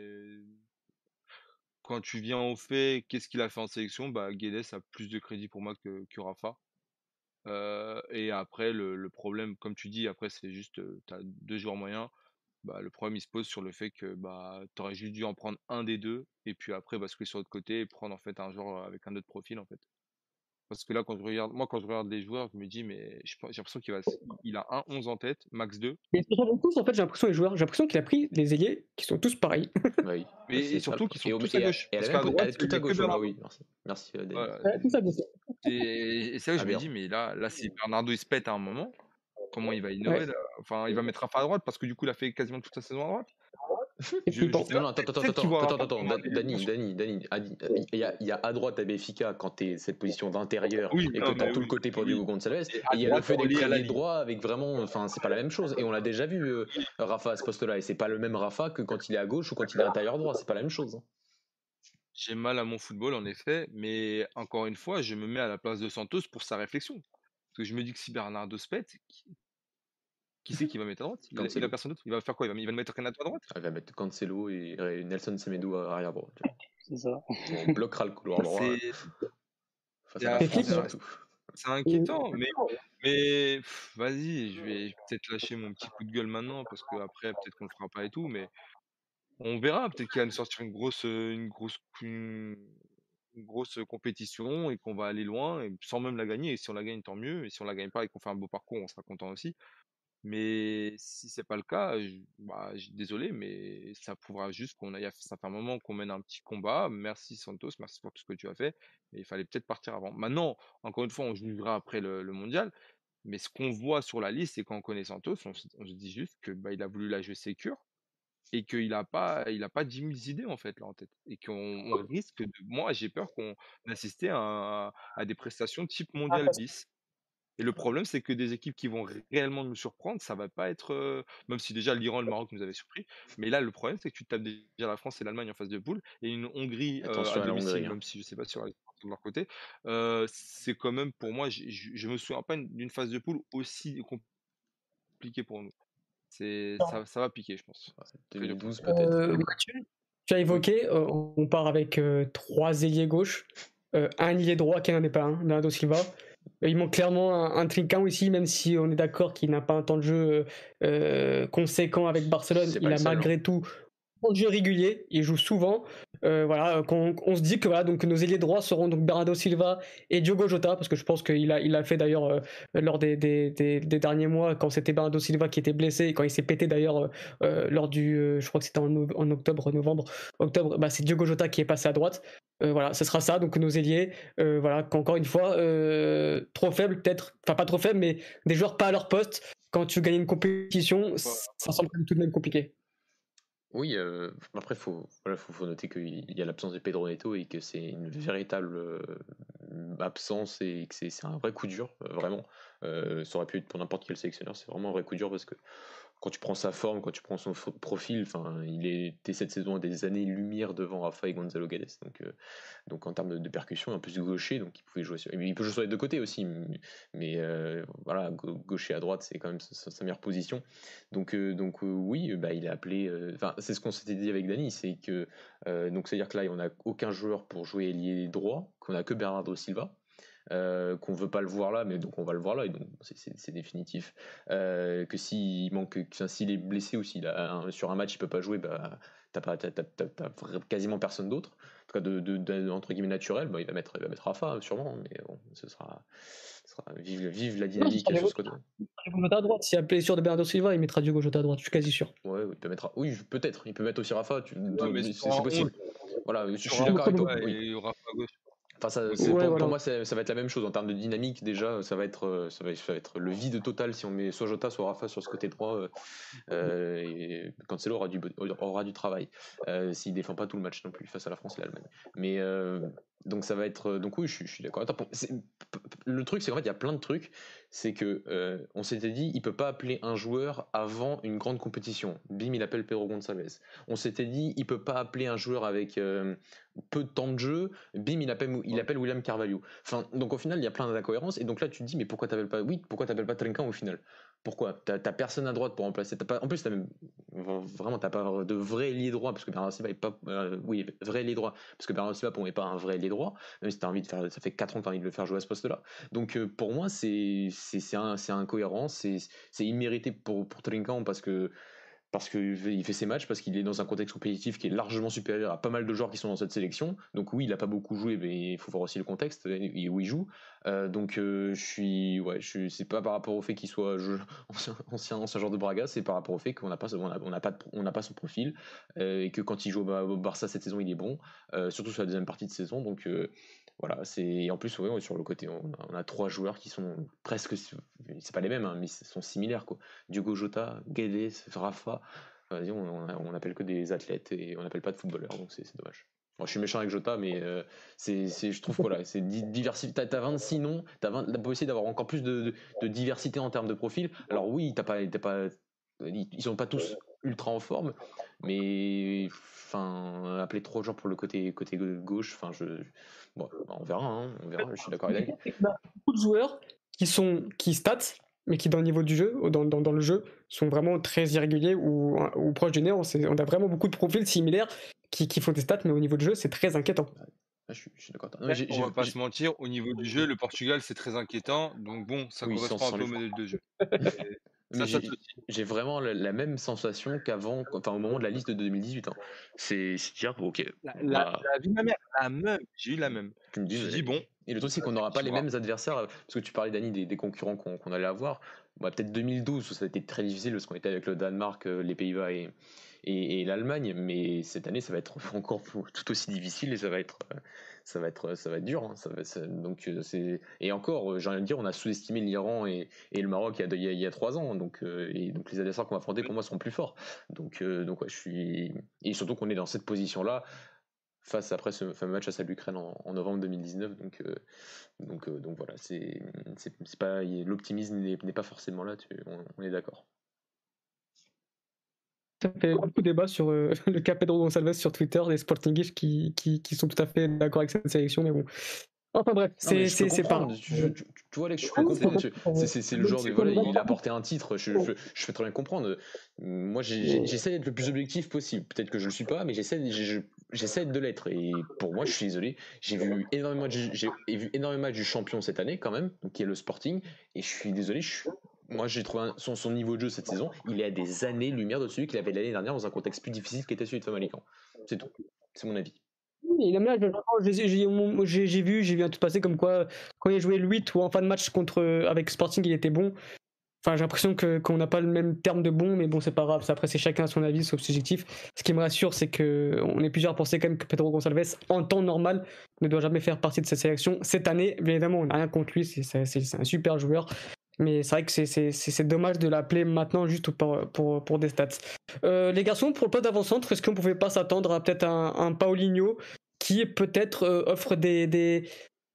quand tu viens au fait, qu'est-ce qu'il a fait en sélection bah, Guedes a plus de crédit pour moi que, Rafa. Euh, et après, le, problème, comme tu dis, après, c'est juste, tu as deux joueurs moyens. Bah, le problème il se pose sur le fait que bah, tu aurais juste dû en prendre un des deux et puis après basculer sur l'autre côté et prendre en fait un joueur avec un autre profil en fait. Parce que là, quand je regarde, moi, quand je regarde les joueurs, je me dis, mais j'ai l'impression qu'il va, il a un 11 en tête, max 2.
Mais tous, en fait, j'ai l'impression les joueurs, j'ai l'impression qu'il a pris les ailiers qui sont tous pareils.
Oui. Mais surtout qu'ils sont tous à gauche.
Et, à droite, tout à gauche. Ah oui, merci. Merci, euh,
Et, c'est là que je me dis, mais là, là, si Bernardo il se pète à un moment, comment il va innover Enfin, il va mettre Rafa à droite parce que du coup, il a fait quasiment toute sa saison à droite.
non, non, attends, attends, attends, attends, attends, Dani, Dani, Dani, il y a, il y a à droite à quand t'es cette position d'intérieur et que t'as tout le côté pour Diego Gonçalves, et il y a le fait d'être droit avec vraiment, enfin, c'est pas la même chose, et on l'a déjà vu, euh, Rafa à ce poste-là, et c'est pas le même Rafa que quand il est à gauche ou quand il est intérieur droit, c'est pas la même chose. Hein.
J'ai mal à mon football en effet, mais encore une fois, je me mets à la place de Santos pour sa réflexion. Parce que je me dis que si Bernardo se pète, qui c'est qui va mettre à droite? Il, a, personne d'autre. Il va faire quoi? Il va, il va mettre Renato à droite?
Ah, Il va mettre Cancelo et Nelson Semedo à arrière droite.
C'est ça.
On bloquera le couloir droit.
C'est inquiétant, mais, mais vas-y, je vais peut-être lâcher mon petit coup de gueule maintenant parce qu'après, peut-être qu'on le fera pas et tout, mais on verra. Peut-être qu'il va nous sortir une grosse, une grosse, une, grosse compétition et qu'on va aller loin et sans même la gagner. Et si on la gagne, tant mieux. Et si on la gagne pas et qu'on fait un beau parcours, on sera content aussi. Mais si c'est pas le cas, bah, désolé, mais ça prouvera juste qu'on a, ça fait un moment qu'on mène un petit combat. Merci Santos, merci pour tout ce que tu as fait. Mais il fallait peut-être partir avant. Maintenant, encore une fois, on jugera après le, mondial. Mais ce qu'on voit sur la liste, c'est qu'on connaît Santos, on, se dit juste que bah, il a voulu la jouer sécure et qu'il n'a pas, il a pas 10 000 idées en fait là en tête. Et qu'on risque de, moi j'ai peur qu'on assiste à, à, des prestations type ah, mondial 10. Et le problème, c'est que des équipes qui vont réellement nous surprendre, ça va pas être. même si déjà l'Iran et le Maroc nous avaient surpris. Mais là, le problème, c'est que tu tapes déjà la France et l'Allemagne en face de poule et une Hongrie à domicile, hein. même si je sais pas si de leur côté. c'est quand même, pour moi, je me souviens pas d'une phase de poule aussi compliquée pour nous. C'est, ça, ça, va piquer, je pense.
2012 peut-être.
tu as évoqué, on part avec trois ailiers gauche, un ailier droit qui n'en est pas un, Bernardo Silva. Il manque clairement un, un Trinquant aussi, même si on est d'accord qu'il n'a pas un temps de jeu euh, conséquent avec Barcelone. Il a malgré tout un jeu régulier, il joue souvent. Euh, voilà, on, se dit que voilà, donc nos ailiers droits seront donc Bernardo Silva et Diogo Jota, parce que je pense qu'il a, il a fait d'ailleurs euh, lors des, des, des, derniers mois, quand c'était Bernardo Silva qui était blessé, quand il s'est pété d'ailleurs lors du, je crois que c'était en, en, octobre, novembre, octobre, bah, c'est Diogo Jota qui est passé à droite. Euh, voilà, ce sera ça, donc nos ailiers, euh, voilà, qu'encore une fois, euh, trop faibles peut-être, enfin pas trop faibles, mais des joueurs pas à leur poste, quand tu gagnes une compétition, ça semble tout de même compliqué.
Oui, après, il faut, voilà, faut, faut, noter qu'il y a l'absence de Pedro Neto et que c'est une véritable absence et que c'est un vrai coup dur, vraiment. ça aurait pu être pour n'importe quel sélectionneur, c'est vraiment un vrai coup dur parce que quand tu prends sa forme, quand tu prends son profil, enfin, il était cette saison à des années-lumière devant Rafa et Gonzalo Gades. Donc, euh, donc en termes de, percussion, un plus gaucher, donc il pouvait jouer sur, il peut jouer sur les deux côtés aussi, mais euh, voilà, gaucher à droite, c'est quand même sa, meilleure position. Donc, euh, donc oui, bah, il a appelé. Enfin, c'est ce qu'on s'était dit avec Dani, c'est que donc c'est à dire que là, on n'a aucun joueur pour jouer ailier droit, qu'on a que Bernardo Silva. Euh, qu'on veut pas le voir là, mais donc on va le voir là, et donc c'est définitif. Euh, que s'il manque, s'il est blessé ou s'il a sur un match il peut pas jouer, bah t'as pas, quasiment personne d'autre. En tout cas, de, de, entre guillemets naturel, bah, il va mettre, il va mettre Rafa hein, sûrement, mais bon, ce sera, sera vive, vive, la dynamique sur ce côté.
à droite. S'il y a blessure de Bernardo Silva, il mettra Diogo Jota à droite. Je suis quasi sûr.
Ouais, il peut mettre, oui, peut-être. Il peut mettre aussi Rafa. C'est possible. Voilà, je suis d'accord avec toi. Oui. Rafa gauche. Enfin, ça, pour, moi, ça, va être la même chose en termes de dynamique. Déjà, ça va être, euh, ça va, être le vide total si on met soit Jota, soit Rafa sur ce côté droit. Euh, euh et Cancelo aura du, aura du travail euh, s'il défend pas tout le match non plus face à la France et l'Allemagne. Mais donc ça va être, donc oui, je, je suis d'accord. Le truc, c'est qu'en fait, il y a plein de trucs c'est que euh, on s'était dit il peut pas appeler un joueur avant une grande compétition. Bim, il appelle Pedro Gonçalves. On s'était dit il peut pas appeler un joueur avec euh, peu de temps de jeu. Bim, il appelle, il appelle William Carvalho. Enfin, donc au final, il y a plein d'incohérences. Et donc là, tu te dis mais pourquoi t'appelles pas Oui, pourquoi t'appelles pas Trinquant au final? Pourquoi? T'as personne à droite pour remplacer. pas, en plus, as même, vraiment, t'as pas de vrai ailier droit parce que Bernard Silva est pas. Euh, oui, parce que Bernard n'est pas un vrai ailier droit. Même si envie de faire, ça fait 4 ans que t'as envie de le faire jouer à ce poste-là. Donc pour moi, c'est incohérent, c'est immérité pour, pour parce que parce qu'il fait ses matchs, parce qu'il est dans un contexte compétitif qui est largement supérieur à pas mal de joueurs qui sont dans cette sélection. Donc oui, il n'a pas beaucoup joué, mais il faut voir aussi le contexte où il joue. Euh, donc euh, je suis, ouais, je c'est pas par rapport au fait qu'il soit ancien, ancien, joueur de Braga, c'est par rapport au fait qu'on n'a pas, on a, pas, on n'a pas son profil euh, et que quand il joue au, Barça cette saison, il est bon, surtout sur la deuxième partie de saison. Donc voilà, c'est en plus sur le côté, on a, trois joueurs qui sont presque, c'est pas les mêmes, hein, mais ils sont similaires quoi. Diogo Jota, Guedes, Rafa, on, on, appelle que des athlètes et on n'appelle pas de footballeurs, donc c'est dommage. Moi, je suis méchant avec Jota, mais euh, c'est, je trouve voilà, c'est diversité. T'as, 26 noms, t'as la possibilité d'avoir encore plus de, diversité en termes de profil. Alors oui, t'as pas, pas, ils sont pas tous ultra en forme, mais enfin, appeler trois joueurs pour le côté côté gauche, enfin, je, bon, on verra, hein, on verra. Je suis d'accord avec.
Beaucoup de joueurs qui sont qui statent, mais qui dans le niveau du jeu, dans, dans, dans le jeu, sont vraiment très irréguliers ou, ou proches du néant. On a vraiment beaucoup de profils similaires qui, qui font des stats, mais au niveau du jeu, c'est très inquiétant.
Ah, je, suis, d'accord.
on va pas se mentir, au niveau du jeu, le Portugal, c'est très inquiétant. Donc bon, ça correspond un peu au modèle de jeu.
j'ai vraiment la, même sensation qu'avant, enfin au moment de la liste de 2018. Hein. C'est dire, ok.
La, bah vie de ma mère, la même. J'ai eu la même.
Tu me dis, bon. Et le truc, c'est qu'on n'aura pas les mêmes adversaires, parce que tu parlais, Dani, des, des concurrents qu'on allait avoir. bah, peut-être 2012 où ça a été très difficile parce qu'on était avec le Danemark, les Pays-Bas et, et, l'Allemagne, mais cette année ça va être encore tout aussi difficile et ça va être ça va être ça va être dur. Hein. Ça donc c'est et encore, j'ai envie de dire, on a sous-estimé l'Iran et, et, le Maroc il y a, il y a trois ans, donc et donc les adversaires qu'on va affronter pour moi seront plus forts. Donc donc ouais, je suis et surtout qu'on est dans cette position là face après ce fameux match à l'Ukraine en, novembre 2019. Donc, euh, donc, euh, donc voilà, c'est, c'est, pas, l'optimisme n'est, pas forcément là, on, est d'accord.
Ça fait beaucoup de débats sur euh, le cas Pedro Gonçalves sur Twitter, des Sportingish qui, qui, qui, sont tout à fait d'accord avec cette sélection, mais bon, Enfin bref, c'est c'est pas.
Tu, tu, vois, Alex, je peux comprendre. C'est le genre de. Voilà, il a porté un titre, je, je, je fais très bien comprendre. Moi, j'essaie d'être le plus objectif possible. Peut-être que je le suis pas, mais j'essaie j'essaie de l'être. Et pour moi, je suis désolé. J'ai vu énormément, j'ai vu énormément du champion cette année, quand même, qui est le Sporting. Et je suis désolé, je moi j'ai trouvé son, niveau de jeu cette saison, il est à des années-lumière de celui qu'il avait l'année dernière dans un contexte plus difficile qu'était celui de Famalicão. C'est tout. C'est mon avis
j'ai vu, j'ai vu un tout passer comme quoi, quand il a joué le 8 ou en fin de match contre, avec Sporting, il était bon. Enfin, j'ai l'impression que, qu'on n'a pas le même terme de bon, mais bon, c'est pas grave. Après, c'est chacun son avis, c'est subjectif. Ce qui me rassure, c'est qu'on est plusieurs à penser quand même que Pedro Gonçalves, en temps normal, ne doit jamais faire partie de cette sélection. Cette année, évidemment, on n'a rien contre lui, c'est un super joueur. Mais c'est vrai que c'est dommage de l'appeler maintenant juste pour, pour, pour des stats. Euh, les garçons, pour le poste d'avant-centre, est-ce qu'on pouvait pas s'attendre à peut-être un, un qui peut-être euh, offre des, des,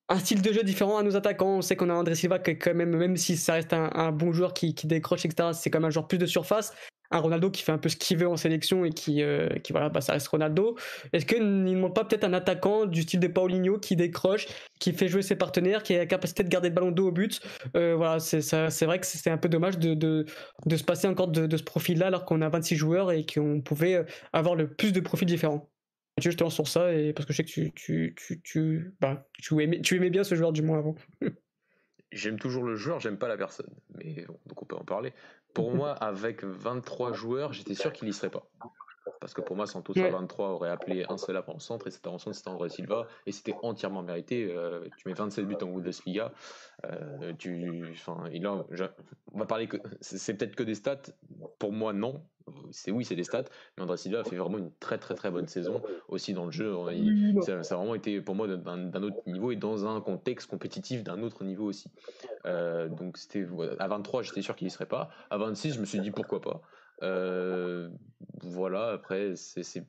un style de jeu différent à nos attaquants? On sait qu'on a André Silva qui quand même, même si ça reste un, un bon joueur qui, qui décroche, etc., c'est quand même un joueur plus de surface un Ronaldo qui fait un peu ce qu'il veut en sélection et qui, euh, qui voilà, bah, ça reste Ronaldo. Est-ce qu'il ne manque pas peut-être un attaquant du style de Paulinho qui décroche, qui fait jouer ses partenaires, qui a la capacité de garder le ballon dos au but? Euh, Voilà, c'est, vrai que c'est un peu dommage de, de, de se passer encore de, ce profil-là alors qu'on a 26 joueurs et qu'on pouvait euh, avoir le plus de profils différents. je te lance sur ça et parce que je sais que tu, tu, tu, tu, bah, tu, aimais, tu aimais bien ce joueur du moins avant.
j'aime toujours le joueur, j'aime pas la personne. Mais donc on peut en parler. Pour moi, avec 23 joueurs, j'étais sûr qu'il y serait pas. Parce que pour moi, Santos à 23 aurait appelé un seul avant-centre et c'était avant-centre, c'était André Silva et c'était entièrement mérité. Euh, tu mets 27 buts en Bundesliga. Euh, tu, enfin, il a, on va parler que c'est peut-être que des stats. Pour moi, non. C'est oui, c'est des stats. Mais André Silva a fait vraiment une très très très bonne saison aussi dans le jeu. ça, a vraiment été pour moi d'un autre niveau et dans un contexte compétitif d'un autre niveau aussi. Euh, donc c'était à 23, j'étais sûr qu'il y serait pas. À 26, je me suis dit pourquoi pas. Euh, voilà, après, c'est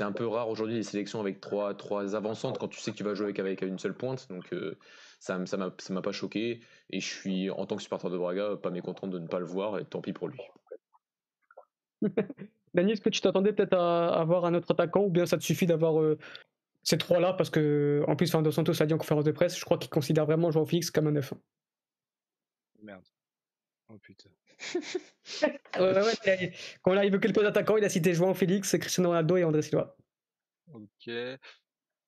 un peu rare aujourd'hui les sélections avec trois, trois avancantes quand tu sais que tu vas jouer avec, avec une seule pointe. Donc euh, ça ça m'a pas choqué. Et je suis, en tant que supporter de Braga, pas mécontent de ne pas le voir et tant pis pour lui.
Dani, est-ce que tu t'attendais peut-être à avoir un autre attaquant ou bien ça te suffit d'avoir euh, ces trois-là? Parce que, en plus, Dos Santos a dit en conférence de presse, je crois qu'il considère vraiment Joao Félix comme un neuf.
Merde. Oh putain.
Quand on a évoqué le poste d'attaquant, il a cité João Félix, Cristiano Ronaldo et André Silva.
Ok.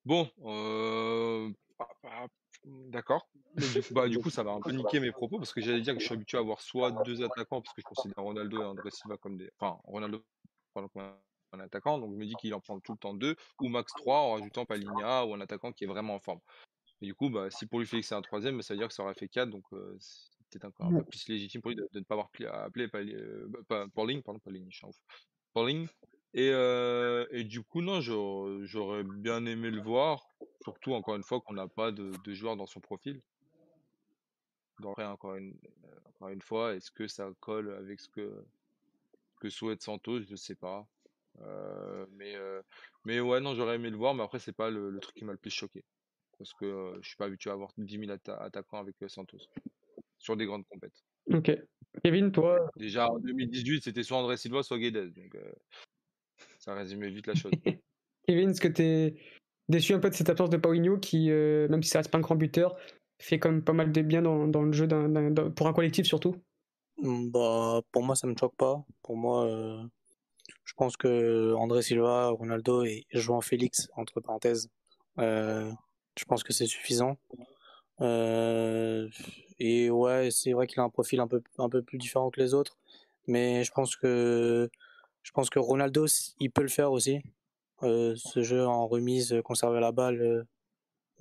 Bon, euh... d'accord. Du, coup, bah, du coup, ça va un peu niquer mes propos parce que j'allais dire que je suis habitué à avoir soit deux attaquants parce que je considère Ronaldo et André Silva comme des. Enfin, Ronaldo comme un attaquant, donc je me dis qu'il en prend tout le temps deux ou max trois en rajoutant Paligna ou un attaquant qui est vraiment en forme. Du coup, bah, si pour lui Félix c'est un troisième, bah, ça veut dire que ça aurait fait quatre, donc euh, peut-être encore un peu plus légitime pour lui de, ne pas avoir appelé euh, bah, Pauling, pardon, Pauling. Pauling. Et, euh, et du coup, non, j'aurais bien aimé le voir, surtout encore une fois qu'on n'a pas de, de joueur dans son profil. Donc, encore une, euh, encore une fois, est-ce que ça colle avec ce que, que souhaite Santos? Je ne sais pas. Euh, mais, euh, mais ouais, non, j'aurais aimé le voir, mais après, c'est pas le, le, truc qui m'a le plus choqué. Parce que je suis pas habitué à avoir 10 000 attaquants avec Santos sur des grandes compètes.
Ok. Kevin, toi
Déjà en 2018, c'était soit André Silva, soit Guedes. Donc euh, ça résumait vite la chose.
Kevin, est-ce que tu es déçu un peu de cette absence de Paulinho qui, euh, même si ça reste pas un grand buteur, fait quand même pas mal de bien dans, dans le jeu pour un collectif surtout?
Mmh, bah, Pour moi, ça me choque pas. Pour moi, euh, je pense que André Silva, Ronaldo et João Félix, entre parenthèses, je pense que c'est suffisant. Euh, et ouais, c'est vrai qu'il a un profil un peu, un peu plus différent que les autres. Mais je pense que, je pense que Ronaldo, il peut le faire aussi. Euh, ce jeu en remise, conserver la balle euh,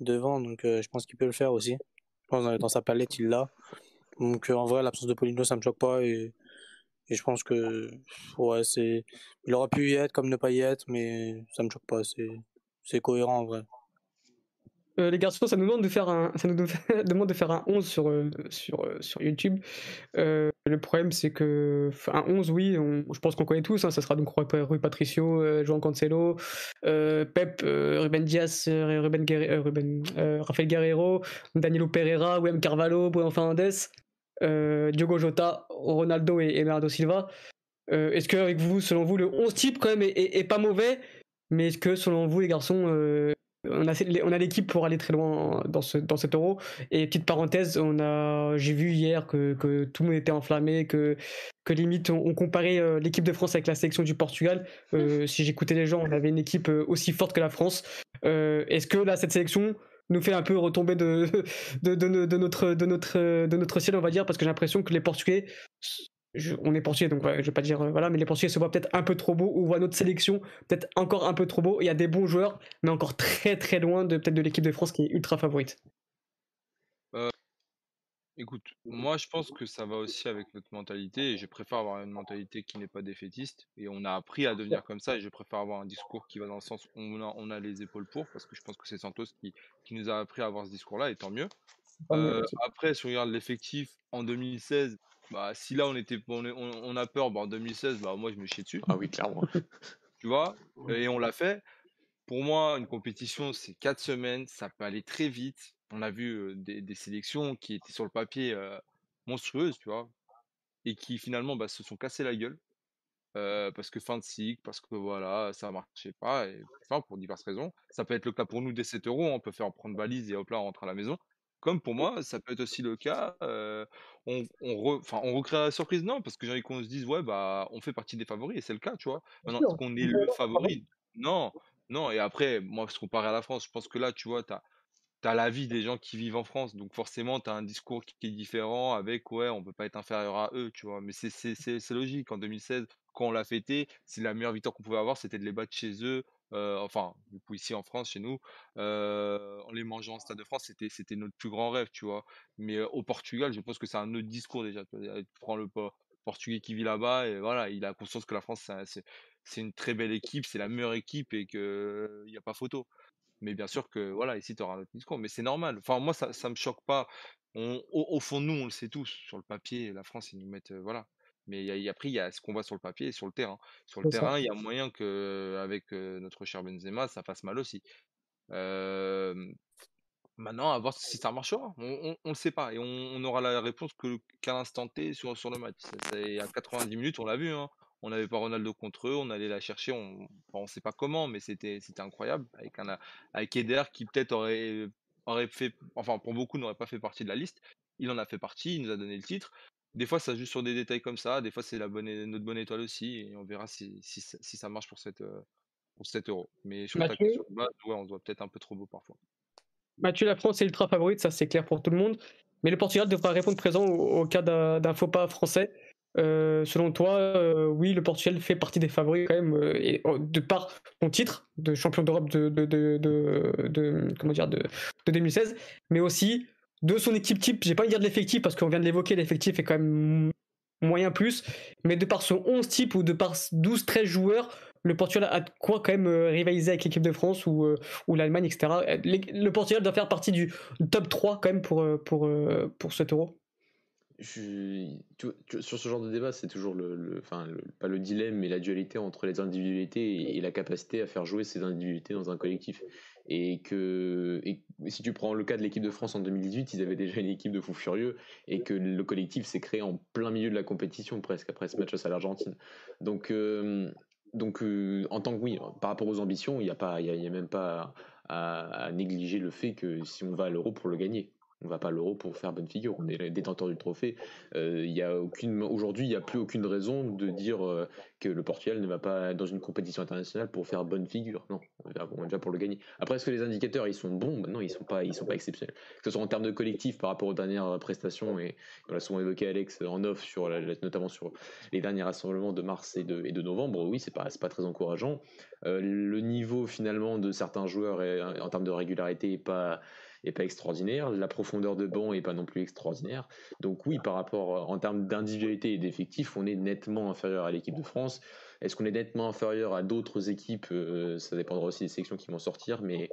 devant. Donc je pense qu'il peut le faire aussi. Je pense dans, sa palette, il l'a. Donc en vrai, l'absence de Polino, ça me choque pas et, et je pense que ouais, c'est il aurait pu y être comme ne pas y être, mais ça me choque pas. C'est cohérent en vrai.
Euh, les garçons, ça nous demande de faire un, ça demande de faire un 11 sur, euh, euh, sur YouTube. le problème, c'est que, un 11, oui, je pense qu'on connaît tous. Hein, ça sera donc Rui Patricio, Joan Cancelo, Pep, Ruben Diaz, Ruben, Rafael Guerrero, Danilo Pereira, William Carvalho, Bruno Fernandes, Diogo Jota, Ronaldo et, Bernardo Silva. est-ce que, avec vous, selon vous, le 11 type, quand même, est, est pas mauvais? Mais est-ce que, selon vous, les garçons, on a, on a l'équipe pour aller très loin dans, ce, dans cet euro. Et petite parenthèse, on a, j'ai vu hier que, que, tout le monde était enflammé, que, que limite on, comparait euh, l'équipe de France avec la sélection du Portugal. Euh, si j'écoutais les gens, on avait une équipe euh, aussi forte que la France. est-ce que là, cette sélection nous fait un peu retomber de, de, de, de, notre, de, notre, de notre ciel, on va dire, parce que j'ai l'impression que les Portugais on est portugais, donc je vais pas dire euh, voilà, mais les portugais se voient peut-être un peu trop beaux ou voient notre sélection peut-être encore un peu trop beau. Il y a des bons joueurs, mais encore très très loin de peut-être de l'équipe de France qui est ultra favorite.
Euh, écoute, moi je pense que ça va aussi avec notre mentalité et je préfère avoir une mentalité qui n'est pas défaitiste et on a appris à devenir comme ça et je préfère avoir un discours qui va dans le sens où on a, les épaules pour parce que je pense que c'est Santos qui, qui nous a appris à avoir ce discours-là et tant mieux. Euh, après, si on regarde l'effectif en 2016, bah, si là on était on, on, a peur, bah, en 2016, bah, moi je me chie dessus.
Ah oui, clairement.
tu vois? Et on l'a fait. Pour moi, une compétition, c'est 4 semaines, ça peut aller très vite. On a vu des, des, sélections qui étaient sur le papier monstrueuses, tu vois, et qui finalement bah, se sont cassées la gueule. parce que fin de cycle, parce que voilà, ça marchait pas, et enfin pour diverses raisons. Ça peut être le cas pour nous dès 7 euros, on peut faire prendre valise et hop là on rentre à la maison. Comme pour moi, ça peut être aussi le cas, on on on recrée la surprise, non, parce que j'ai envie qu'on se dise: «Ouais, bah, on fait partie des favoris» et c'est le cas, tu vois? Maintenant, est-ce qu'on est le favori? Non, non et après, moi, se comparer à la France, je pense que là, tu vois, tu as la vie des gens qui vivent en France, donc forcément, tu as un discours qui est différent avec: «Ouais, on peut pas être inférieur à eux», tu vois? Mais c'est c'est logique. En 2016, quand on l'a fêté, c'est la meilleure victoire qu'on pouvait avoir, c'était de les battre chez eux, euh, enfin, du coup, ici en France, chez nous, euh, en les mangeant en Stade de France, c'était, c'était notre plus grand rêve, tu vois. Mais euh, au Portugal, je pense que c'est un autre discours déjà. Tu prends le Portugais qui vit là-bas et voilà, il a conscience que la France, c'est, une très belle équipe, c'est la meilleure équipe et qu'il n'y a pas photo. Mais bien sûr que voilà, ici tu auras un autre discours, mais c'est normal. Enfin, moi, ça, ça me choque pas. On, au, fond nous, on le sait tous. Sur le papier, la France, ils nous mettent, voilà, mais il y a, après, il y a ce qu'on voit sur le papier et sur le terrain. Sur le terrain, il y a moyen que avec notre cher Benzema, ça fasse mal aussi. maintenant, à voir si ça marchera. On ne le sait pas. Et on, aura la réponse qu'à l'instant T sur, sur le match. à 90 minutes, on l'a vu. Hein. On n'avait pas Ronaldo contre eux, on allait la chercher. On ne sait pas comment, mais c'était incroyable. Avec, un, avec Eder qui peut-être aurait, aurait fait, enfin pour beaucoup, n'aurait pas fait partie de la liste. Il en a fait partie, il nous a donné le titre des fois, ça joue sur des détails comme ça. Des fois, c'est la bonne, notre bonne étoile aussi. Et on verra si, si, si ça marche pour, cette, euh, pour 7 euros. Mais sur, base, ouais, on doit peut-être un peu trop beau parfois.
Mathieu, la France est ultra favorite, ça c'est clair pour tout le monde. Mais le Portugal devra répondre présent au, cas d'un faux pas français. Euh, selon toi, euh, oui, le Portugal fait partie des favoris quand même, et, oh, de par son titre de champion d'Europe de, de, de, de, comment dire, de, 2016, mais aussi de son équipe type, j'ai pas envie de dire de l'effectif parce qu'on vient de l'évoquer, l'effectif est quand même moyen plus, mais de par son 11 type ou de par 12-13 joueurs, le Portugal a quoi quand même euh, rivaliser avec l'équipe de France ou, euh, ou l'Allemagne, etc. Le Portugal doit faire partie du top 3 quand même pour, euh, pour, pour cet euro
sur ce genre de débat, c'est toujours le, enfin, pas le dilemme, mais la dualité entre les individualités et, la capacité à faire jouer ces individualités dans un collectif. Et que et si tu prends le cas de l'équipe de France en 2018, ils avaient déjà une équipe de fous furieux et que le collectif s'est créé en plein milieu de la compétition presque après ce match à l'Argentine. Donc euh, donc euh, en tant que oui, par rapport aux ambitions, il n'y a pas, il y, a, même pas à, négliger le fait que si on va à l'Euro pour le gagner, on va pas à l'euro pour faire bonne figure. On est détenteur du trophée. Euh, y a aucune, aujourd'hui, il n'y a plus aucune raison de dire euh, que le Portugal ne va pas dans une compétition internationale pour faire bonne figure. Non, on est déjà pour le gagner. Après, est-ce que les indicateurs ils sont bons? Non, ils sont sont pas exceptionnels. Que ce soit en termes de collectif par rapport aux dernières prestations et on l'a souvent évoqué Alex en off sur, notamment sur les derniers rassemblements de mars et de, et de novembre. Oui, c'est pas, pas très encourageant. Euh, le niveau finalement de certains joueurs en termes de régularité est pas est pas extraordinaire, la profondeur de banc est pas non plus extraordinaire. Donc oui, par rapport en termes d'individualité et d'effectifs, on est nettement inférieur à l'équipe de France. Est-ce qu'on est nettement inférieur à d'autres équipes? Ça dépendra aussi des sélections qui vont sortir, mais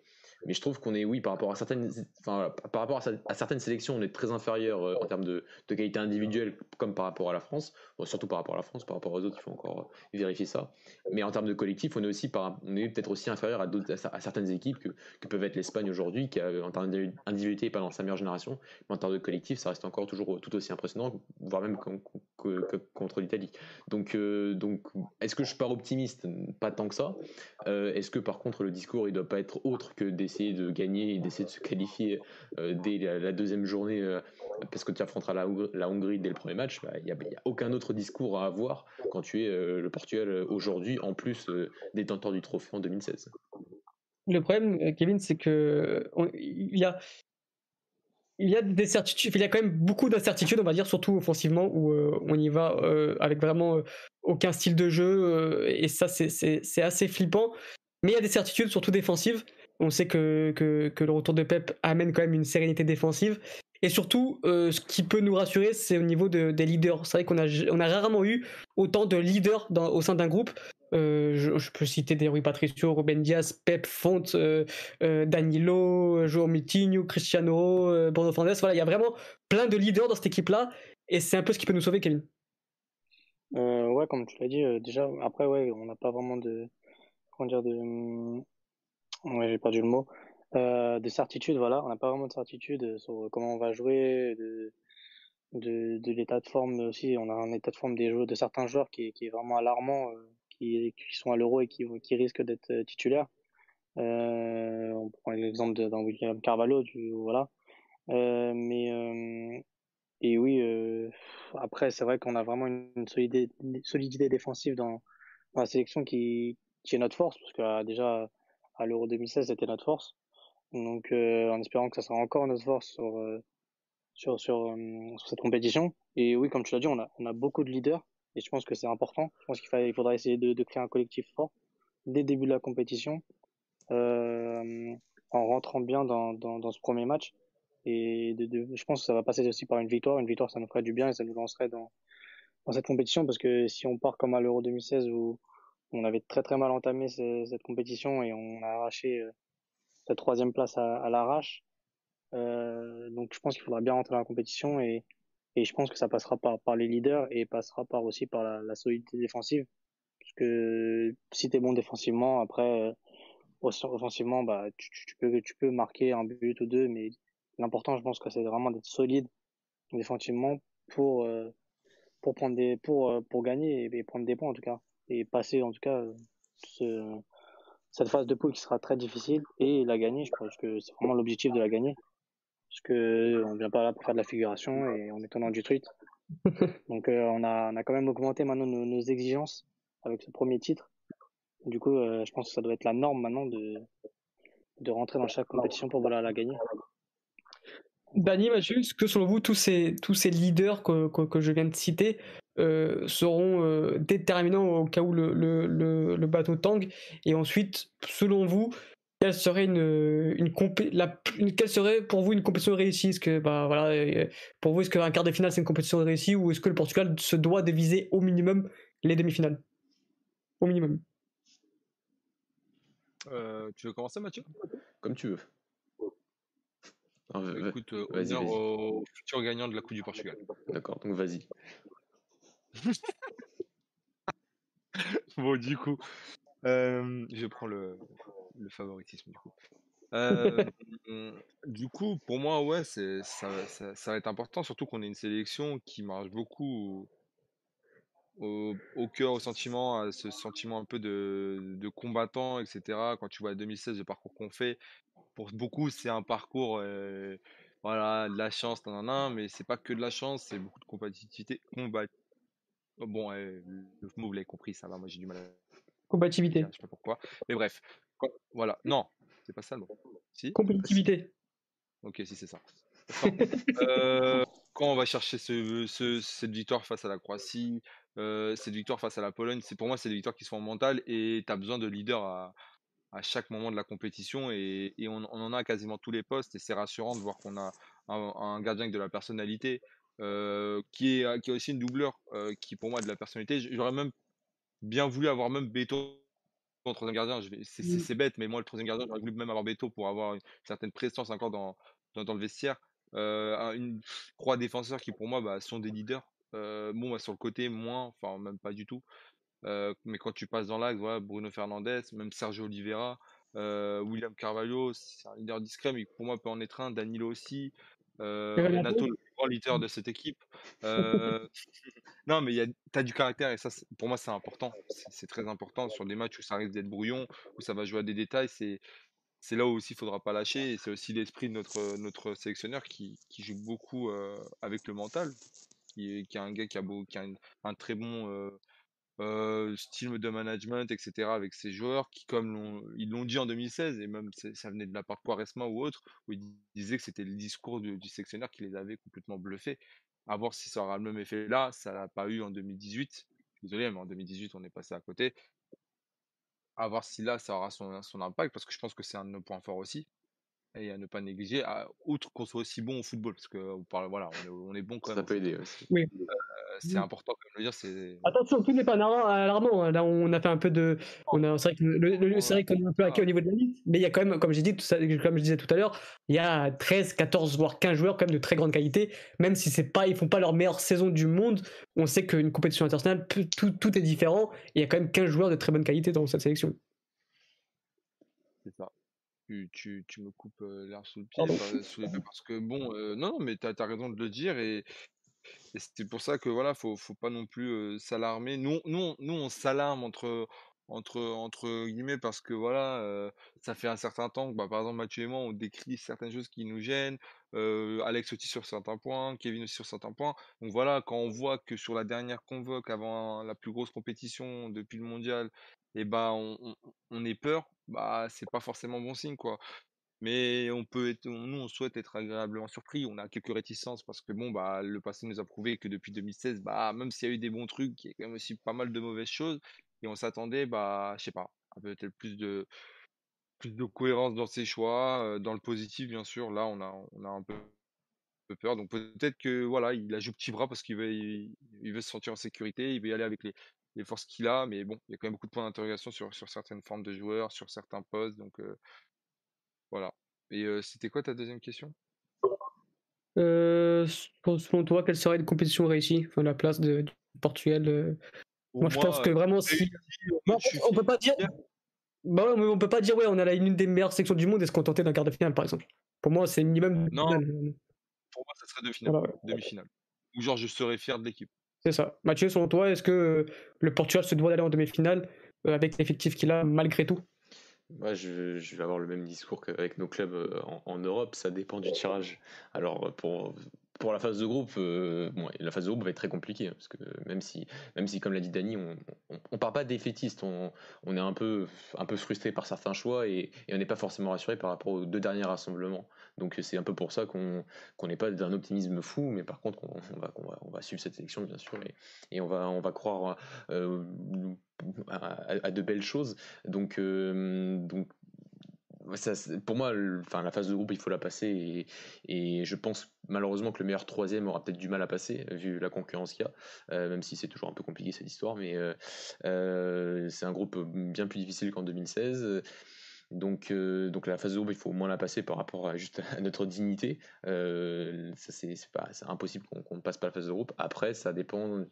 mais je trouve qu'on est, oui, par rapport à certaines, enfin, par rapport à, certaines sélections, on est très inférieur euh, en termes de, qualité individuelle, comme par rapport à la France. surtout par rapport à la France, par rapport aux autres, il faut encore euh, vérifier ça. Mais en termes de collectif, on est aussi, on est peut-être aussi inférieur à, certaines équipes que, que peuvent être l'Espagne aujourd'hui, qui en termes d'individualité pas dans sa meilleure génération, mais en termes de collectif, ça reste encore toujours tout aussi impressionnant, voire même contre l'Italie. Donc, euh, donc, est-ce que je pars optimiste? Pas tant que ça. est-ce que par contre le discours il doit pas être autre que des de gagner et d'essayer de se qualifier euh, dès la, deuxième journée, euh, parce que tu affronteras la, Hongrie dès le premier match, bah, il n'y a, aucun autre discours à avoir quand tu es euh, le Portugal aujourd'hui, en plus détenteur du trophée en 2016.
Le problème, Kevin, c'est que il y a il y a des certitudes, il y a quand même beaucoup d'incertitudes, on va dire, surtout offensivement, où on y va avec vraiment aucun style de jeu, et ça, c'est assez flippant. Mais il y a des certitudes, surtout défensives. On sait que, le retour de Pep amène quand même une sérénité défensive. Et surtout, euh, ce qui peut nous rassurer, c'est au niveau des leaders. C'est vrai qu'on a, rarement eu autant de leaders au sein d'un groupe. Euh, je, peux citer des Rui Patricio, Ruben Diaz, Pep, Font, euh, Danilo, Joao Mitinho, Cristiano, Bruno Fernandes. Voilà, il y a vraiment plein de leaders dans cette équipe-là. Et c'est un peu ce qui peut nous sauver, Kevin.
ouais, comme tu l'as dit, déjà, après, on n'a pas vraiment de. Comment dire, de Ouais, j'ai perdu le mot. Euh, de certitude, voilà. On n'a pas vraiment de certitude sur comment on va jouer, de, de, l'état de forme aussi. On a un état de forme des joueurs, de certains joueurs qui, qui est vraiment alarmant, euh, qui, qui sont à l'euro et qui, qui risquent d'être euh, titulaires. Euh, on prend l'exemple d'un William Carvalho, du, voilà. Euh, mais euh, et oui, après c'est vrai qu'on a vraiment une, solidité, solidité défensive dans, dans la sélection qui, qui est notre force parce que déjà à l'Euro 2016, c'était notre force. Donc, euh, en espérant que ça sera encore notre force sur, euh, sur, sur, euh, sur, cette compétition. Et oui, comme tu l'as dit, on a, on a beaucoup de leaders et je pense que c'est important. Je pense qu'il il faudra essayer de, de, créer un collectif fort dès le début de la compétition, euh, en rentrant bien dans, dans, dans, ce premier match. Et de, de, je pense que ça va passer aussi par une victoire. Une victoire, ça nous ferait du bien et ça nous lancerait dans, dans cette compétition parce que si on part comme à l'Euro 2016 où on avait très très mal entamé cette compétition et on a arraché euh, la troisième place à, l'arrache. Euh, donc je pense qu'il faudra bien rentrer dans la compétition et, je pense que ça passera par, les leaders et passera par aussi par la, la solidité défensive. Parce que si tu es bon défensivement, après, euh, offensivement, bah, tu, tu, peux, tu peux marquer un but ou deux, mais l'important, je pense que c'est vraiment d'être solide défensivement pour, euh, pour, prendre des, pour, pour gagner et prendre des points en tout cas et passer en tout cas ce, cette phase de poule qui sera très difficile et la gagner. Je pense que c'est vraiment l'objectif de la gagner. Parce que on vient pas là pour faire de la figuration et on est tenant du truc. Donc euh, on, a, on a quand même augmenté maintenant nos, nos exigences avec ce premier titre. Du coup, euh, je pense que ça doit être la norme maintenant de, de rentrer dans chaque compétition pour voilà, la gagner.
Dani, Mathieu, est-ce que selon vous, tous ces, tous ces leaders que, que, que je viens de citer euh, seront euh, déterminants au cas où le, le, le, bateau tangue Et ensuite, selon vous, quelle serait une, une, la, quelle serait pour vous une compétition réussie? Est-ce que bah voilà, euh, pour vous est-ce qu'un quart de finale c'est une compétition réussie ou est-ce que le Portugal se doit de viser au minimum les demi-finales? Au minimum.
tu veux commencer Mathieu?
Comme tu veux.
Bah, écoute, honneur au futur gagnant de la Coupe du Portugal.
D'accord, donc vas-y.
bon, du coup, euh, je prends le, favoritisme du coup. Euh, du coup, pour moi, ouais, ça, va être important, surtout qu'on est une sélection qui marche beaucoup au, cœur, au sentiment, à ce sentiment un peu de, combattant, etc. Quand tu vois 2016, le parcours qu'on fait, pour beaucoup, c'est un parcours, euh, voilà, de la chance, nan, mais c'est pas que de la chance, c'est beaucoup de compatibilité, combat, Oh, bon, le vous l'avez compris, ça va, moi j'ai du mal à.
Combativité.
Je sais pas pourquoi. Mais bref, voilà. Non, c'est pas ça le mot.
Si Compétitivité.
Ok, si c'est ça. euh, quand on va chercher ce, ce, cette victoire face à la Croatie, euh, cette victoire face à la Pologne, c'est pour moi c'est des victoires qui sont mentales et tu as besoin de leaders à, à chaque moment de la compétition et, on, en a quasiment tous les postes et c'est rassurant de voir qu'on a un, gardien avec de la personnalité qui, est, qui a aussi une doubleur qui pour moi a de la personnalité. J'aurais même bien voulu avoir même Beto en troisième gardien. Mmh. C'est bête, mais moi le troisième gardien, j'aurais voulu même avoir Beto pour avoir une certaine présence encore dans, dans, le vestiaire. une, trois défenseurs qui pour moi bah, sont des leaders. bon, bah, sur le côté, moins, enfin même pas du tout. mais quand tu passes dans l'axe, voilà, Bruno Fernandez, même Sergio Oliveira, William Carvalho, c'est un leader discret, mais pour moi peut en être un. Danilo aussi. Renato, le grand leader de cette équipe. non, mais tu as du caractère et ça, pour moi, c'est important. C'est très important sur des matchs où ça risque d'être brouillon, où ça va jouer à des détails. C'est c'est là où aussi il faudra pas lâcher et c'est aussi l'esprit de notre, notre sélectionneur qui, qui joue beaucoup avec le mental qui est, qui est un gars qui a, beau, qui a un très bon style de management, etc., avec ses joueurs qui, comme ils l'ont dit en 2016, et même ça venait de la part de Quaresma ou autre, où ils disaient que c'était le discours du, du sectionnaire qui les avait complètement bluffés. À voir si ça aura le même effet là, ça l'a pas eu en 2018. Désolé, mais en 2018, on est passé à côté. À voir si là, ça aura son, son impact, parce que je pense que c'est un de nos points forts aussi et à ne pas négliger, outre qu'on soit aussi bon au football, parce que voilà, on est, on est bon quand même.
Ça peut aider aussi.
Oui
c'est mmh. important dire. C'est...
Attention, tout n'est pas alarmant. Hein. Là, on a fait un peu de. On a, c'est vrai, qu'on est un peu hacké au niveau de la liste, mais il y a quand même, comme j'ai dit, tout ça, comme je disais tout à l'heure, il y a 13, 14, voire 15 joueurs quand même de très grande qualité. Même si c'est pas, ils font pas leur meilleure saison du monde, on sait qu'une compétition internationale, tout, tout est différent. Et il y a quand même 15 joueurs de très bonne qualité dans cette sélection.
C'est ça. Tu, tu, tu, me coupes l'air sous le pied, parce que bon, non, non, mais tu as, raison de le dire et, et c'est pour ça que voilà, faut, faut pas non plus s'alarmer. Nous, nous, nous, on s'alarme entre, entre, guillemets parce que voilà, ça fait un certain temps que, bah, par exemple, Mathieu on décrit certaines choses qui nous gênent. Alex aussi sur certains points, Kevin aussi sur certains points. Donc voilà, quand on voit que sur la dernière convoque avant la plus grosse compétition depuis le mondial, eh bah on, on, on est peur, bah c'est pas forcément bon signe quoi. Mais on peut être, nous, on souhaite être agréablement surpris. On a quelques réticences parce que bon, bah, le passé nous a prouvé que depuis 2016, bah, même s'il y a eu des bons trucs, il y a quand même aussi pas mal de mauvaises choses. Et on s'attendait, bah, je sais pas, peut-être plus de, plus de cohérence dans ses choix, dans le positif, bien sûr. Là, on a, on a un peu, peur. Donc peut-être que voilà, il a joué petit bras parce qu'il veut, il, veut se sentir en sécurité, il veut y aller avec les, les forces qu'il a. Mais bon, il y a quand même beaucoup de points d'interrogation sur, sur certaines formes de joueurs, sur certains postes. Donc voilà. Et c'était quoi ta deuxième question?
Euh, Selon toi, quelle serait une compétition réussie? Enfin, La place de, du Portugal Moi, je pense que vraiment, si. on, peut pas dire. Bah on peut pas dire, ouais, on a une des meilleures sections du monde et se contenter d'un quart de finale, par exemple. Pour moi, c'est minimum.
Non. Pour moi, ça serait demi-finale. Ou genre, je serais fier de l'équipe.
C'est ça. Mathieu, selon toi, est-ce que le Portugal se doit d'aller en demi-finale avec l'effectif qu'il a malgré tout?
Moi, je, vais avoir le même discours qu'avec nos clubs euh, en, en, Europe, ça dépend du tirage. Alors, pour, pour la phase de groupe, euh, la phase de groupe va être très compliquée, hein, parce que même si, même si comme l'a dit Dany, on, on, part pas défaitiste, on, est un peu, un peu frustré par certains choix et, on n'est pas forcément rassuré par rapport aux deux derniers rassemblements. Donc c'est un peu pour ça qu'on n'est pas d'un optimisme fou, mais par contre on, va, on va suivre cette sélection bien sûr et, on, va, on va croire euh, à, de belles choses. Euh, donc pour moi, enfin, la phase de groupe, il faut la passer. Et, je pense malheureusement que le meilleur troisième aura peut-être du mal à passer, vu la concurrence qu'il y a, euh, même si c'est toujours un peu compliqué cette histoire. Mais euh, c'est un groupe bien plus difficile qu'en 2016. Donc, donc la phase de groupe, il faut au moins la passer par rapport à juste à notre dignité. c'est impossible qu'on ne passe pas la phase de groupe. Après, ça dépend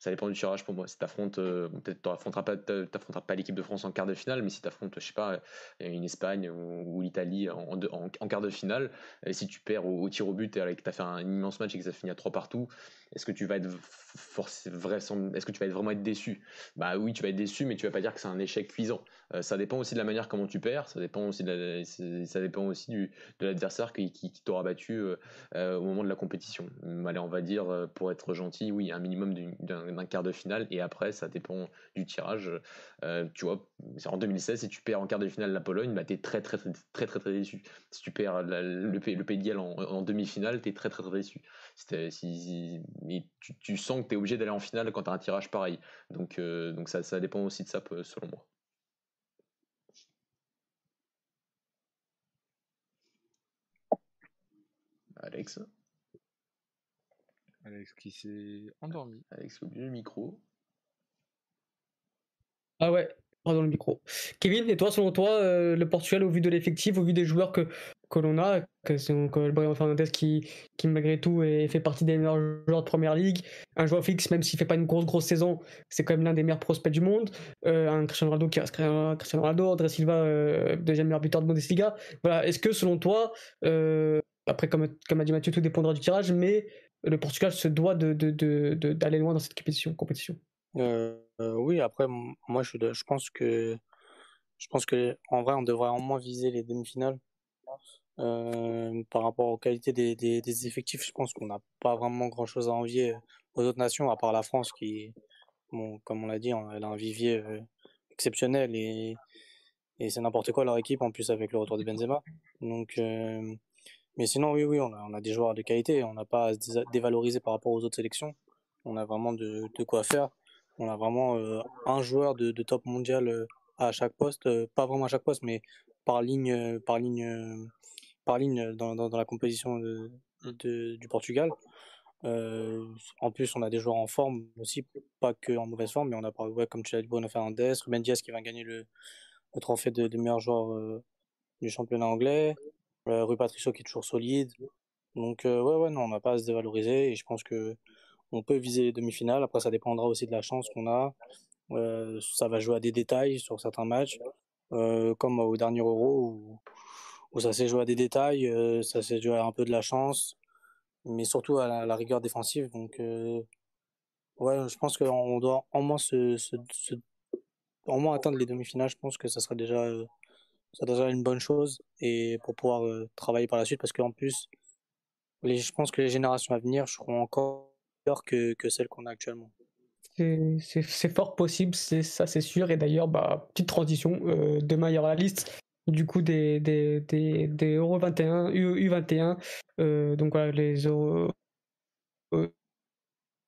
ça dépend du tirage pour moi. Si tu affrontes, euh, peut-être tu n'affronteras pas, pas l'équipe de France en quart de finale, mais si tu affrontes, je sais pas, euh, une Espagne ou, l'Italie en, en, quart de finale, et si tu perds au, tir au but et que tu as fait un immense match et que ça finit à 3 partout, est-ce que tu vas être est-ce que tu vas être vraiment être déçu? Bah oui, tu vas être déçu, mais tu vas pas dire que c'est un échec cuisant. Euh, ça dépend aussi de la manière comment tu perds, ça dépend aussi de ça dépend aussi du, de l'adversaire qui, qui, t'aura battu au moment de la compétition. Allez, on va dire pour être gentil, oui, un minimum d'un quart de finale et après ça dépend du tirage. Euh, tu vois, en 2016, si tu perds en quart de finale la Pologne, bah, tu es très très, très très très déçu. Si tu perds le, le Pays de Galles en, demi-finale, tu es très très très déçu. Tu, tu, sens que tu es obligé d'aller en finale quand tu as un tirage pareil. Donc, euh, donc ça, ça dépend aussi de ça selon moi. Alex.
Alex qui s'est endormi.
Alex, oublie le micro.
Ah ouais, pardon le micro. Kevin, et toi, selon toi, euh, le Portugal, au vu de l'effectif, au vu des joueurs que, que l'on a, que c'est donc euh, Brian Fernandez qui, qui, malgré tout, est, fait partie des meilleurs joueurs de première ligue, un joueur fixe, même s'il fait pas une grosse, grosse saison, c'est quand même l'un des meilleurs prospects du monde, euh, un Cristiano Ronaldo qui reste Cristiano Ronaldo, André Silva, deuxième meilleur buteur de Bundesliga. Voilà, est-ce que selon toi, après, comme, a dit Mathieu, tout dépendra du tirage, mais le Portugal se doit d'aller de, loin dans cette compétition. compétition.
Euh, oui, après, moi, je, pense que je pense que en vrai, on devrait au moins viser les demi-finales. Euh, par rapport aux qualités des, effectifs, je pense qu'on n'a pas vraiment grand-chose à envier aux autres nations, à part la France qui, comme on l'a dit, elle a un vivier euh, exceptionnel et, et c'est n'importe quoi leur équipe en plus avec le retour de Benzema. Donc, euh, mais sinon, oui, oui, on a, on a des joueurs de qualité. On n'a pas à se dévaloriser par rapport aux autres sélections. On a vraiment de, de quoi faire. On a vraiment euh, un joueur de, de, top mondial euh, à chaque poste, euh, pas vraiment à chaque poste, mais par ligne, par ligne, par ligne dans, dans, la composition de, du Portugal. en plus, on a des joueurs en forme aussi, pas que en mauvaise forme, mais on a, ouais, comme tu l'as dit, Bruno Fernandes, Ruben Diaz qui va gagner le, le trophée de meilleur joueur du championnat anglais. Euh, Rue Patricio qui est toujours solide. Donc euh, ouais, ouais, non, on n'a pas à se dévaloriser et je pense que on peut viser les demi-finales. Après, ça dépendra aussi de la chance qu'on a. Euh, ça va jouer à des détails sur certains matchs, comme au dernier Euro où, ça s'est joué à des détails, ça s'est joué à un peu de la chance, mais surtout à la, rigueur défensive. Donc ouais, je pense qu'on doit au moins se, se, au moins atteindre les demi-finales. Je pense que ça sera déjà ça déjà une bonne chose et pour pouvoir euh, travailler par la suite parce qu'en plus les, je pense que les générations à venir seront encore meilleures que, que celles qu'on a actuellement.
C'est fort possible, c'est ça c'est sûr. Et d'ailleurs, bah, petite transition, euh, demain il y aura la liste du coup des, des, des, des Euro 21, U, 21 euh, donc voilà, les Euro,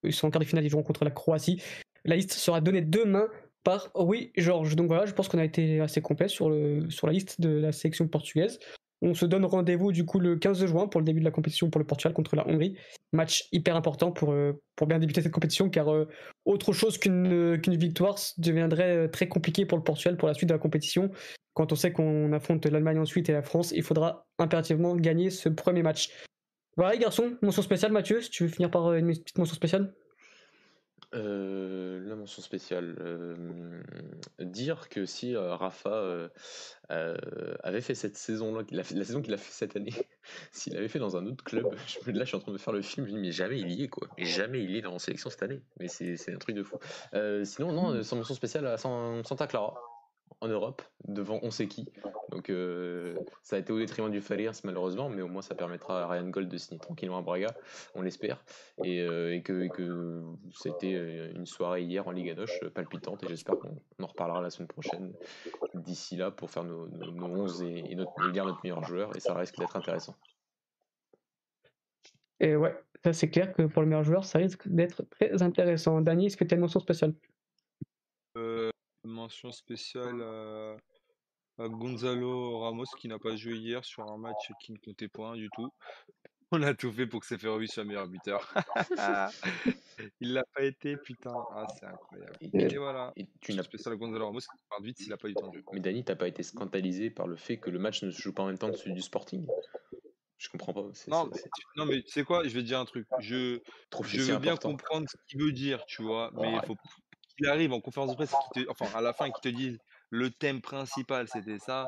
ils sont en quart de finale, ils joueront contre la Croatie. La liste sera donnée demain par oui Georges. Donc voilà, je pense qu'on a été assez complet sur, la liste de la sélection portugaise. On se donne rendez-vous du coup le 15 juin pour le début de la compétition pour le Portugal contre la Hongrie. Match hyper important pour, euh, bien débuter cette compétition car euh, autre chose qu'une qu'une victoire deviendrait euh, très compliqué pour le Portugal pour la suite de la compétition. Quand on sait qu'on affronte l'Allemagne ensuite et la France, il faudra impérativement gagner ce premier match. Voilà les garçons, mention spéciale Mathieu, si tu veux finir par une petite mention spéciale?
Euh, la mention spéciale. Euh, dire que si euh, Rafa avait fait cette saison-là, la, la saison qu'il a fait cette année, s'il avait fait dans un autre club, je, là je suis en train de faire le film, je me dis, mais jamais il y est quoi. Jamais il est dans en sélection cette année. Mais c'est un truc de fou. sinon, non, sans mention spéciale à Santa Clara en Europe devant on sait qui. Donc euh, ça a été au détriment du Faliers malheureusement, mais au moins ça permettra à Ryan Gold de signer tranquillement à Braga, on l'espère, et, euh, que, que c'était euh, une soirée hier en Ligue Noche palpitante et j'espère qu'on en reparlera la semaine prochaine d'ici là pour faire nos, nos, 11 et, notre, notre meilleur joueur et ça risque d'être intéressant.
Et ouais, ça c'est clair que pour le meilleur joueur ça risque d'être très intéressant. Dani, est-ce que tu as une mention spéciale?
Mention spéciale à, Gonzalo Ramos qui n'a pas joué hier sur un match qui ne comptait point du tout. On a tout fait pour que Seferovic soit meilleur buteur. il l'a pas été, putain. Ah, c'est incroyable. Et, voilà. Et tu n'as spécial à Gonzalo Ramos qui part vite s'il a pas eu temps de jeu.
Mais Dani, t'as pas été scandalisé par le fait que le match ne se joue pas en même temps que celui du Sporting? Je comprends pas.
Non, non, mais tu sais quoi, je vais te dire un truc. Je, je veux bien comprendre ce qu'il veut dire, tu vois, mais il faut, qu'il arrive en conférence de presse, enfin à la fin, qui te dise le thème principal c'était ça,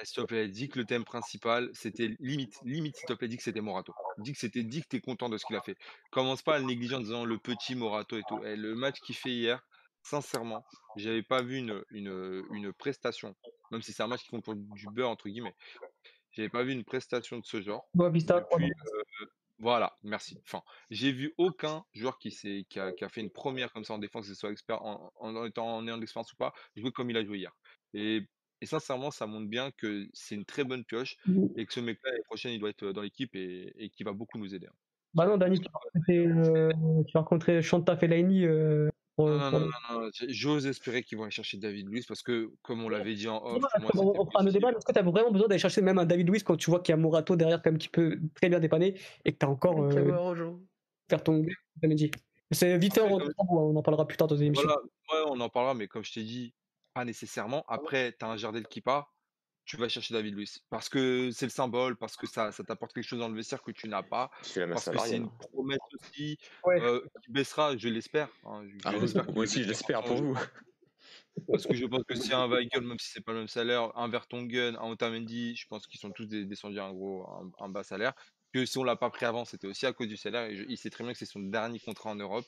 eh, s'il te plaît, dis que le thème principal c'était limite, limite s'il te plaît, dis que c'était Morato. Dis que c'était, dis que t'es content de ce qu'il a fait. Commence pas à le négliger en disant le petit Morato et tout. Et eh, le match qu'il fait hier, sincèrement, j'avais pas vu une, une, une prestation, même si c'est un match qui compte pour du beurre entre guillemets. J'avais pas vu une prestation de ce genre.
Bon,
voilà, merci. Enfin, j'ai vu aucun joueur qui, qui, a, qui a fait une première comme ça en défense, que ce soit expert en, en, étant en ayant de l'expérience ou pas, jouer comme il a joué hier. Et, et sincèrement, ça montre bien que c'est une très bonne pioche mmh. et que ce mec-là, l'année prochaine, il doit être dans l'équipe et, et qui va beaucoup nous aider. Hein.
Bah non, Dani, tu as rencontré, euh, tu as rencontré Chanta Fellaini euh,
non, non, non, j'ose espérer qu'ils vont aller chercher David Luiz parce que, comme on l'avait dit en off, moi,
on fera un débat. Est-ce que tu as vraiment besoin d'aller chercher même un David Luiz quand tu vois qu'il y a Morato derrière, quand même, qui peut très bien dépanner et que tu as encore. Euh, faire ton C'est vite fait, on, on, en parlera plus tard dans une émission.
Voilà, ouais, on en parlera, mais comme je t'ai dit, pas nécessairement. Après, tu as un Jardel qui part, tu vas chercher David Luiz. Parce que c'est le symbole, parce que ça, ça t'apporte quelque chose dans le vestiaire que tu n'as pas. Parce que c'est une promesse aussi euh, qui baissera, je l'espère. Hein,
ah, moi aussi, je l'espère pour vous.
Parce que je pense que si un Weigel, même si c'est pas le même salaire, un Vertonghen, un Otamendi, je pense qu'ils sont tous descendus à un gros, un, bas salaire. Que si on l'a pas pris avant, c'était aussi à cause du salaire. Et il sait très bien que c'est son dernier contrat en Europe.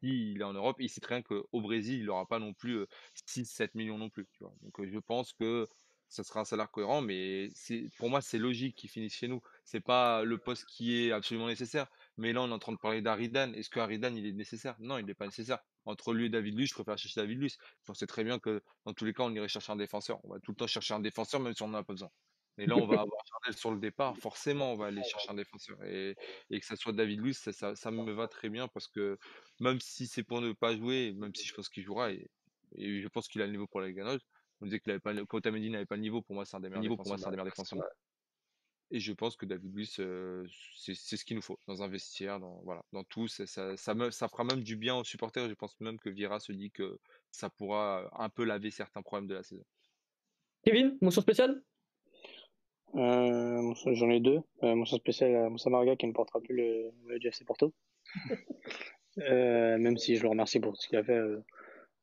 Il est en Europe, il sait très bien qu'au Brésil, il n'aura pas non plus 6-7 euh, millions non plus. Tu vois. Donc je pense que ça sera un salaire cohérent, mais pour moi c'est logique qu'il finisse chez nous. C'est pas le poste qui est absolument nécessaire. Mais là on est en train de parler d'Aridan. Est-ce que Aridan il est nécessaire? Non, il n'est pas nécessaire. Entre lui et David Luiz, je préfère chercher David Luiz. Je sais très bien que dans tous les cas on irait chercher un défenseur. On va tout le temps chercher un défenseur même si on n'en a pas besoin. Et là on va avoir Jardel sur le départ. Forcément on va aller chercher un défenseur et, que ça soit David Luiz, ça, me va très bien parce que même si c'est pour ne pas jouer, même si je pense qu'il jouera et, je pense qu'il a le niveau pour la ganoche, on disait qu'il avait pas, qu'Otamendi n'avait pas le niveau. Pour moi, c'est un des meilleurs défenseurs. Pour moi, c'est un des meilleurs défenseurs. Et je pense que David Luiz, euh, c'est ce qu'il nous faut dans un vestiaire, dans, voilà, dans tout. Ça, ça, ça, me, ça, fera même du bien aux supporters. Je pense même que Vira se dit que ça pourra un peu laver certains problèmes de la saison.
Kevin, mention spéciale?
Euh, J'en ai deux. Euh, mention spéciale à Moussa Marga qui ne portera plus le, le GFC Porto. euh, même si je le remercie pour ce qu'il a fait euh,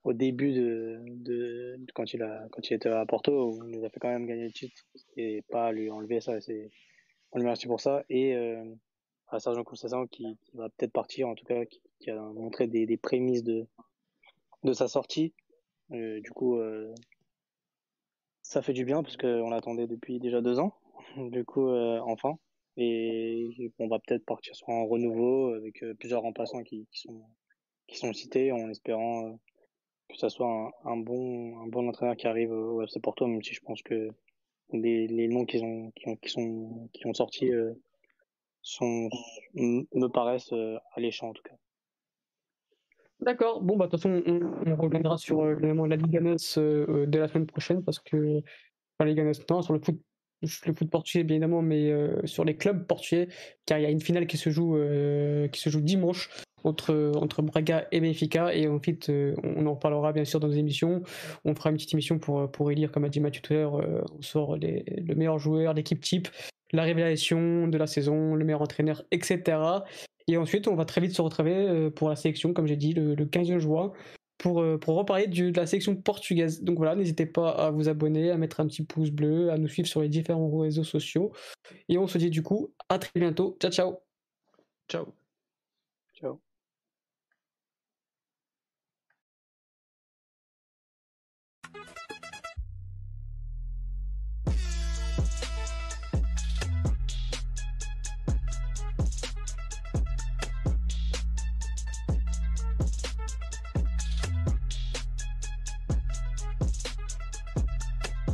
au début de, de, quand il a quand il était à Porto, on nous a fait quand même gagner le titre et pas lui enlever ça. C'est on lui remercie pour ça et euh, à Sergio Conceição qui, va peut-être partir en tout cas qui, qui a montré des, des, prémices de de sa sortie. Euh, du coup, euh, ça fait du bien parce qu'on l'attendait depuis déjà deux ans. Du coup, euh, enfin. Et on va peut-être partir sur un renouveau avec euh, plusieurs remplaçants qui, qui sont qui sont cités en espérant euh, que ça soit un, bon, un bon entraîneur qui arrive au FC Porto, même si je pense que les, les noms qui ont, qui ont, qui sont, ont sorti euh, sont, me paraissent euh, alléchants en tout cas.
D'accord. Bon, bah, de toute façon, on, reviendra sur euh, la Ligue euh, dès la semaine prochaine parce que, enfin, Ligue non, sur le foot, le portugais, bien évidemment, mais sur les clubs portugais, car il y a une finale qui se joue, qui se joue dimanche entre, entre Braga et Benfica. Et ensuite, euh, on en reparlera bien sûr dans nos émissions. On fera une petite émission pour, pour élire, comme a dit Mathieu tout à l'heure, euh, on sort le meilleur joueur, l'équipe type, la révélation de la saison, le meilleur entraîneur, etc. Et ensuite, on va très vite se retrouver euh, pour la sélection, comme j'ai dit, le, 15 juin, pour, pour reparler de la sélection portugaise. Donc voilà, n'hésitez pas à vous abonner, à mettre un petit pouce bleu, à nous suivre sur les différents réseaux sociaux. Et on se dit du coup à très bientôt. Ciao, ciao.
Ciao.
Ciao.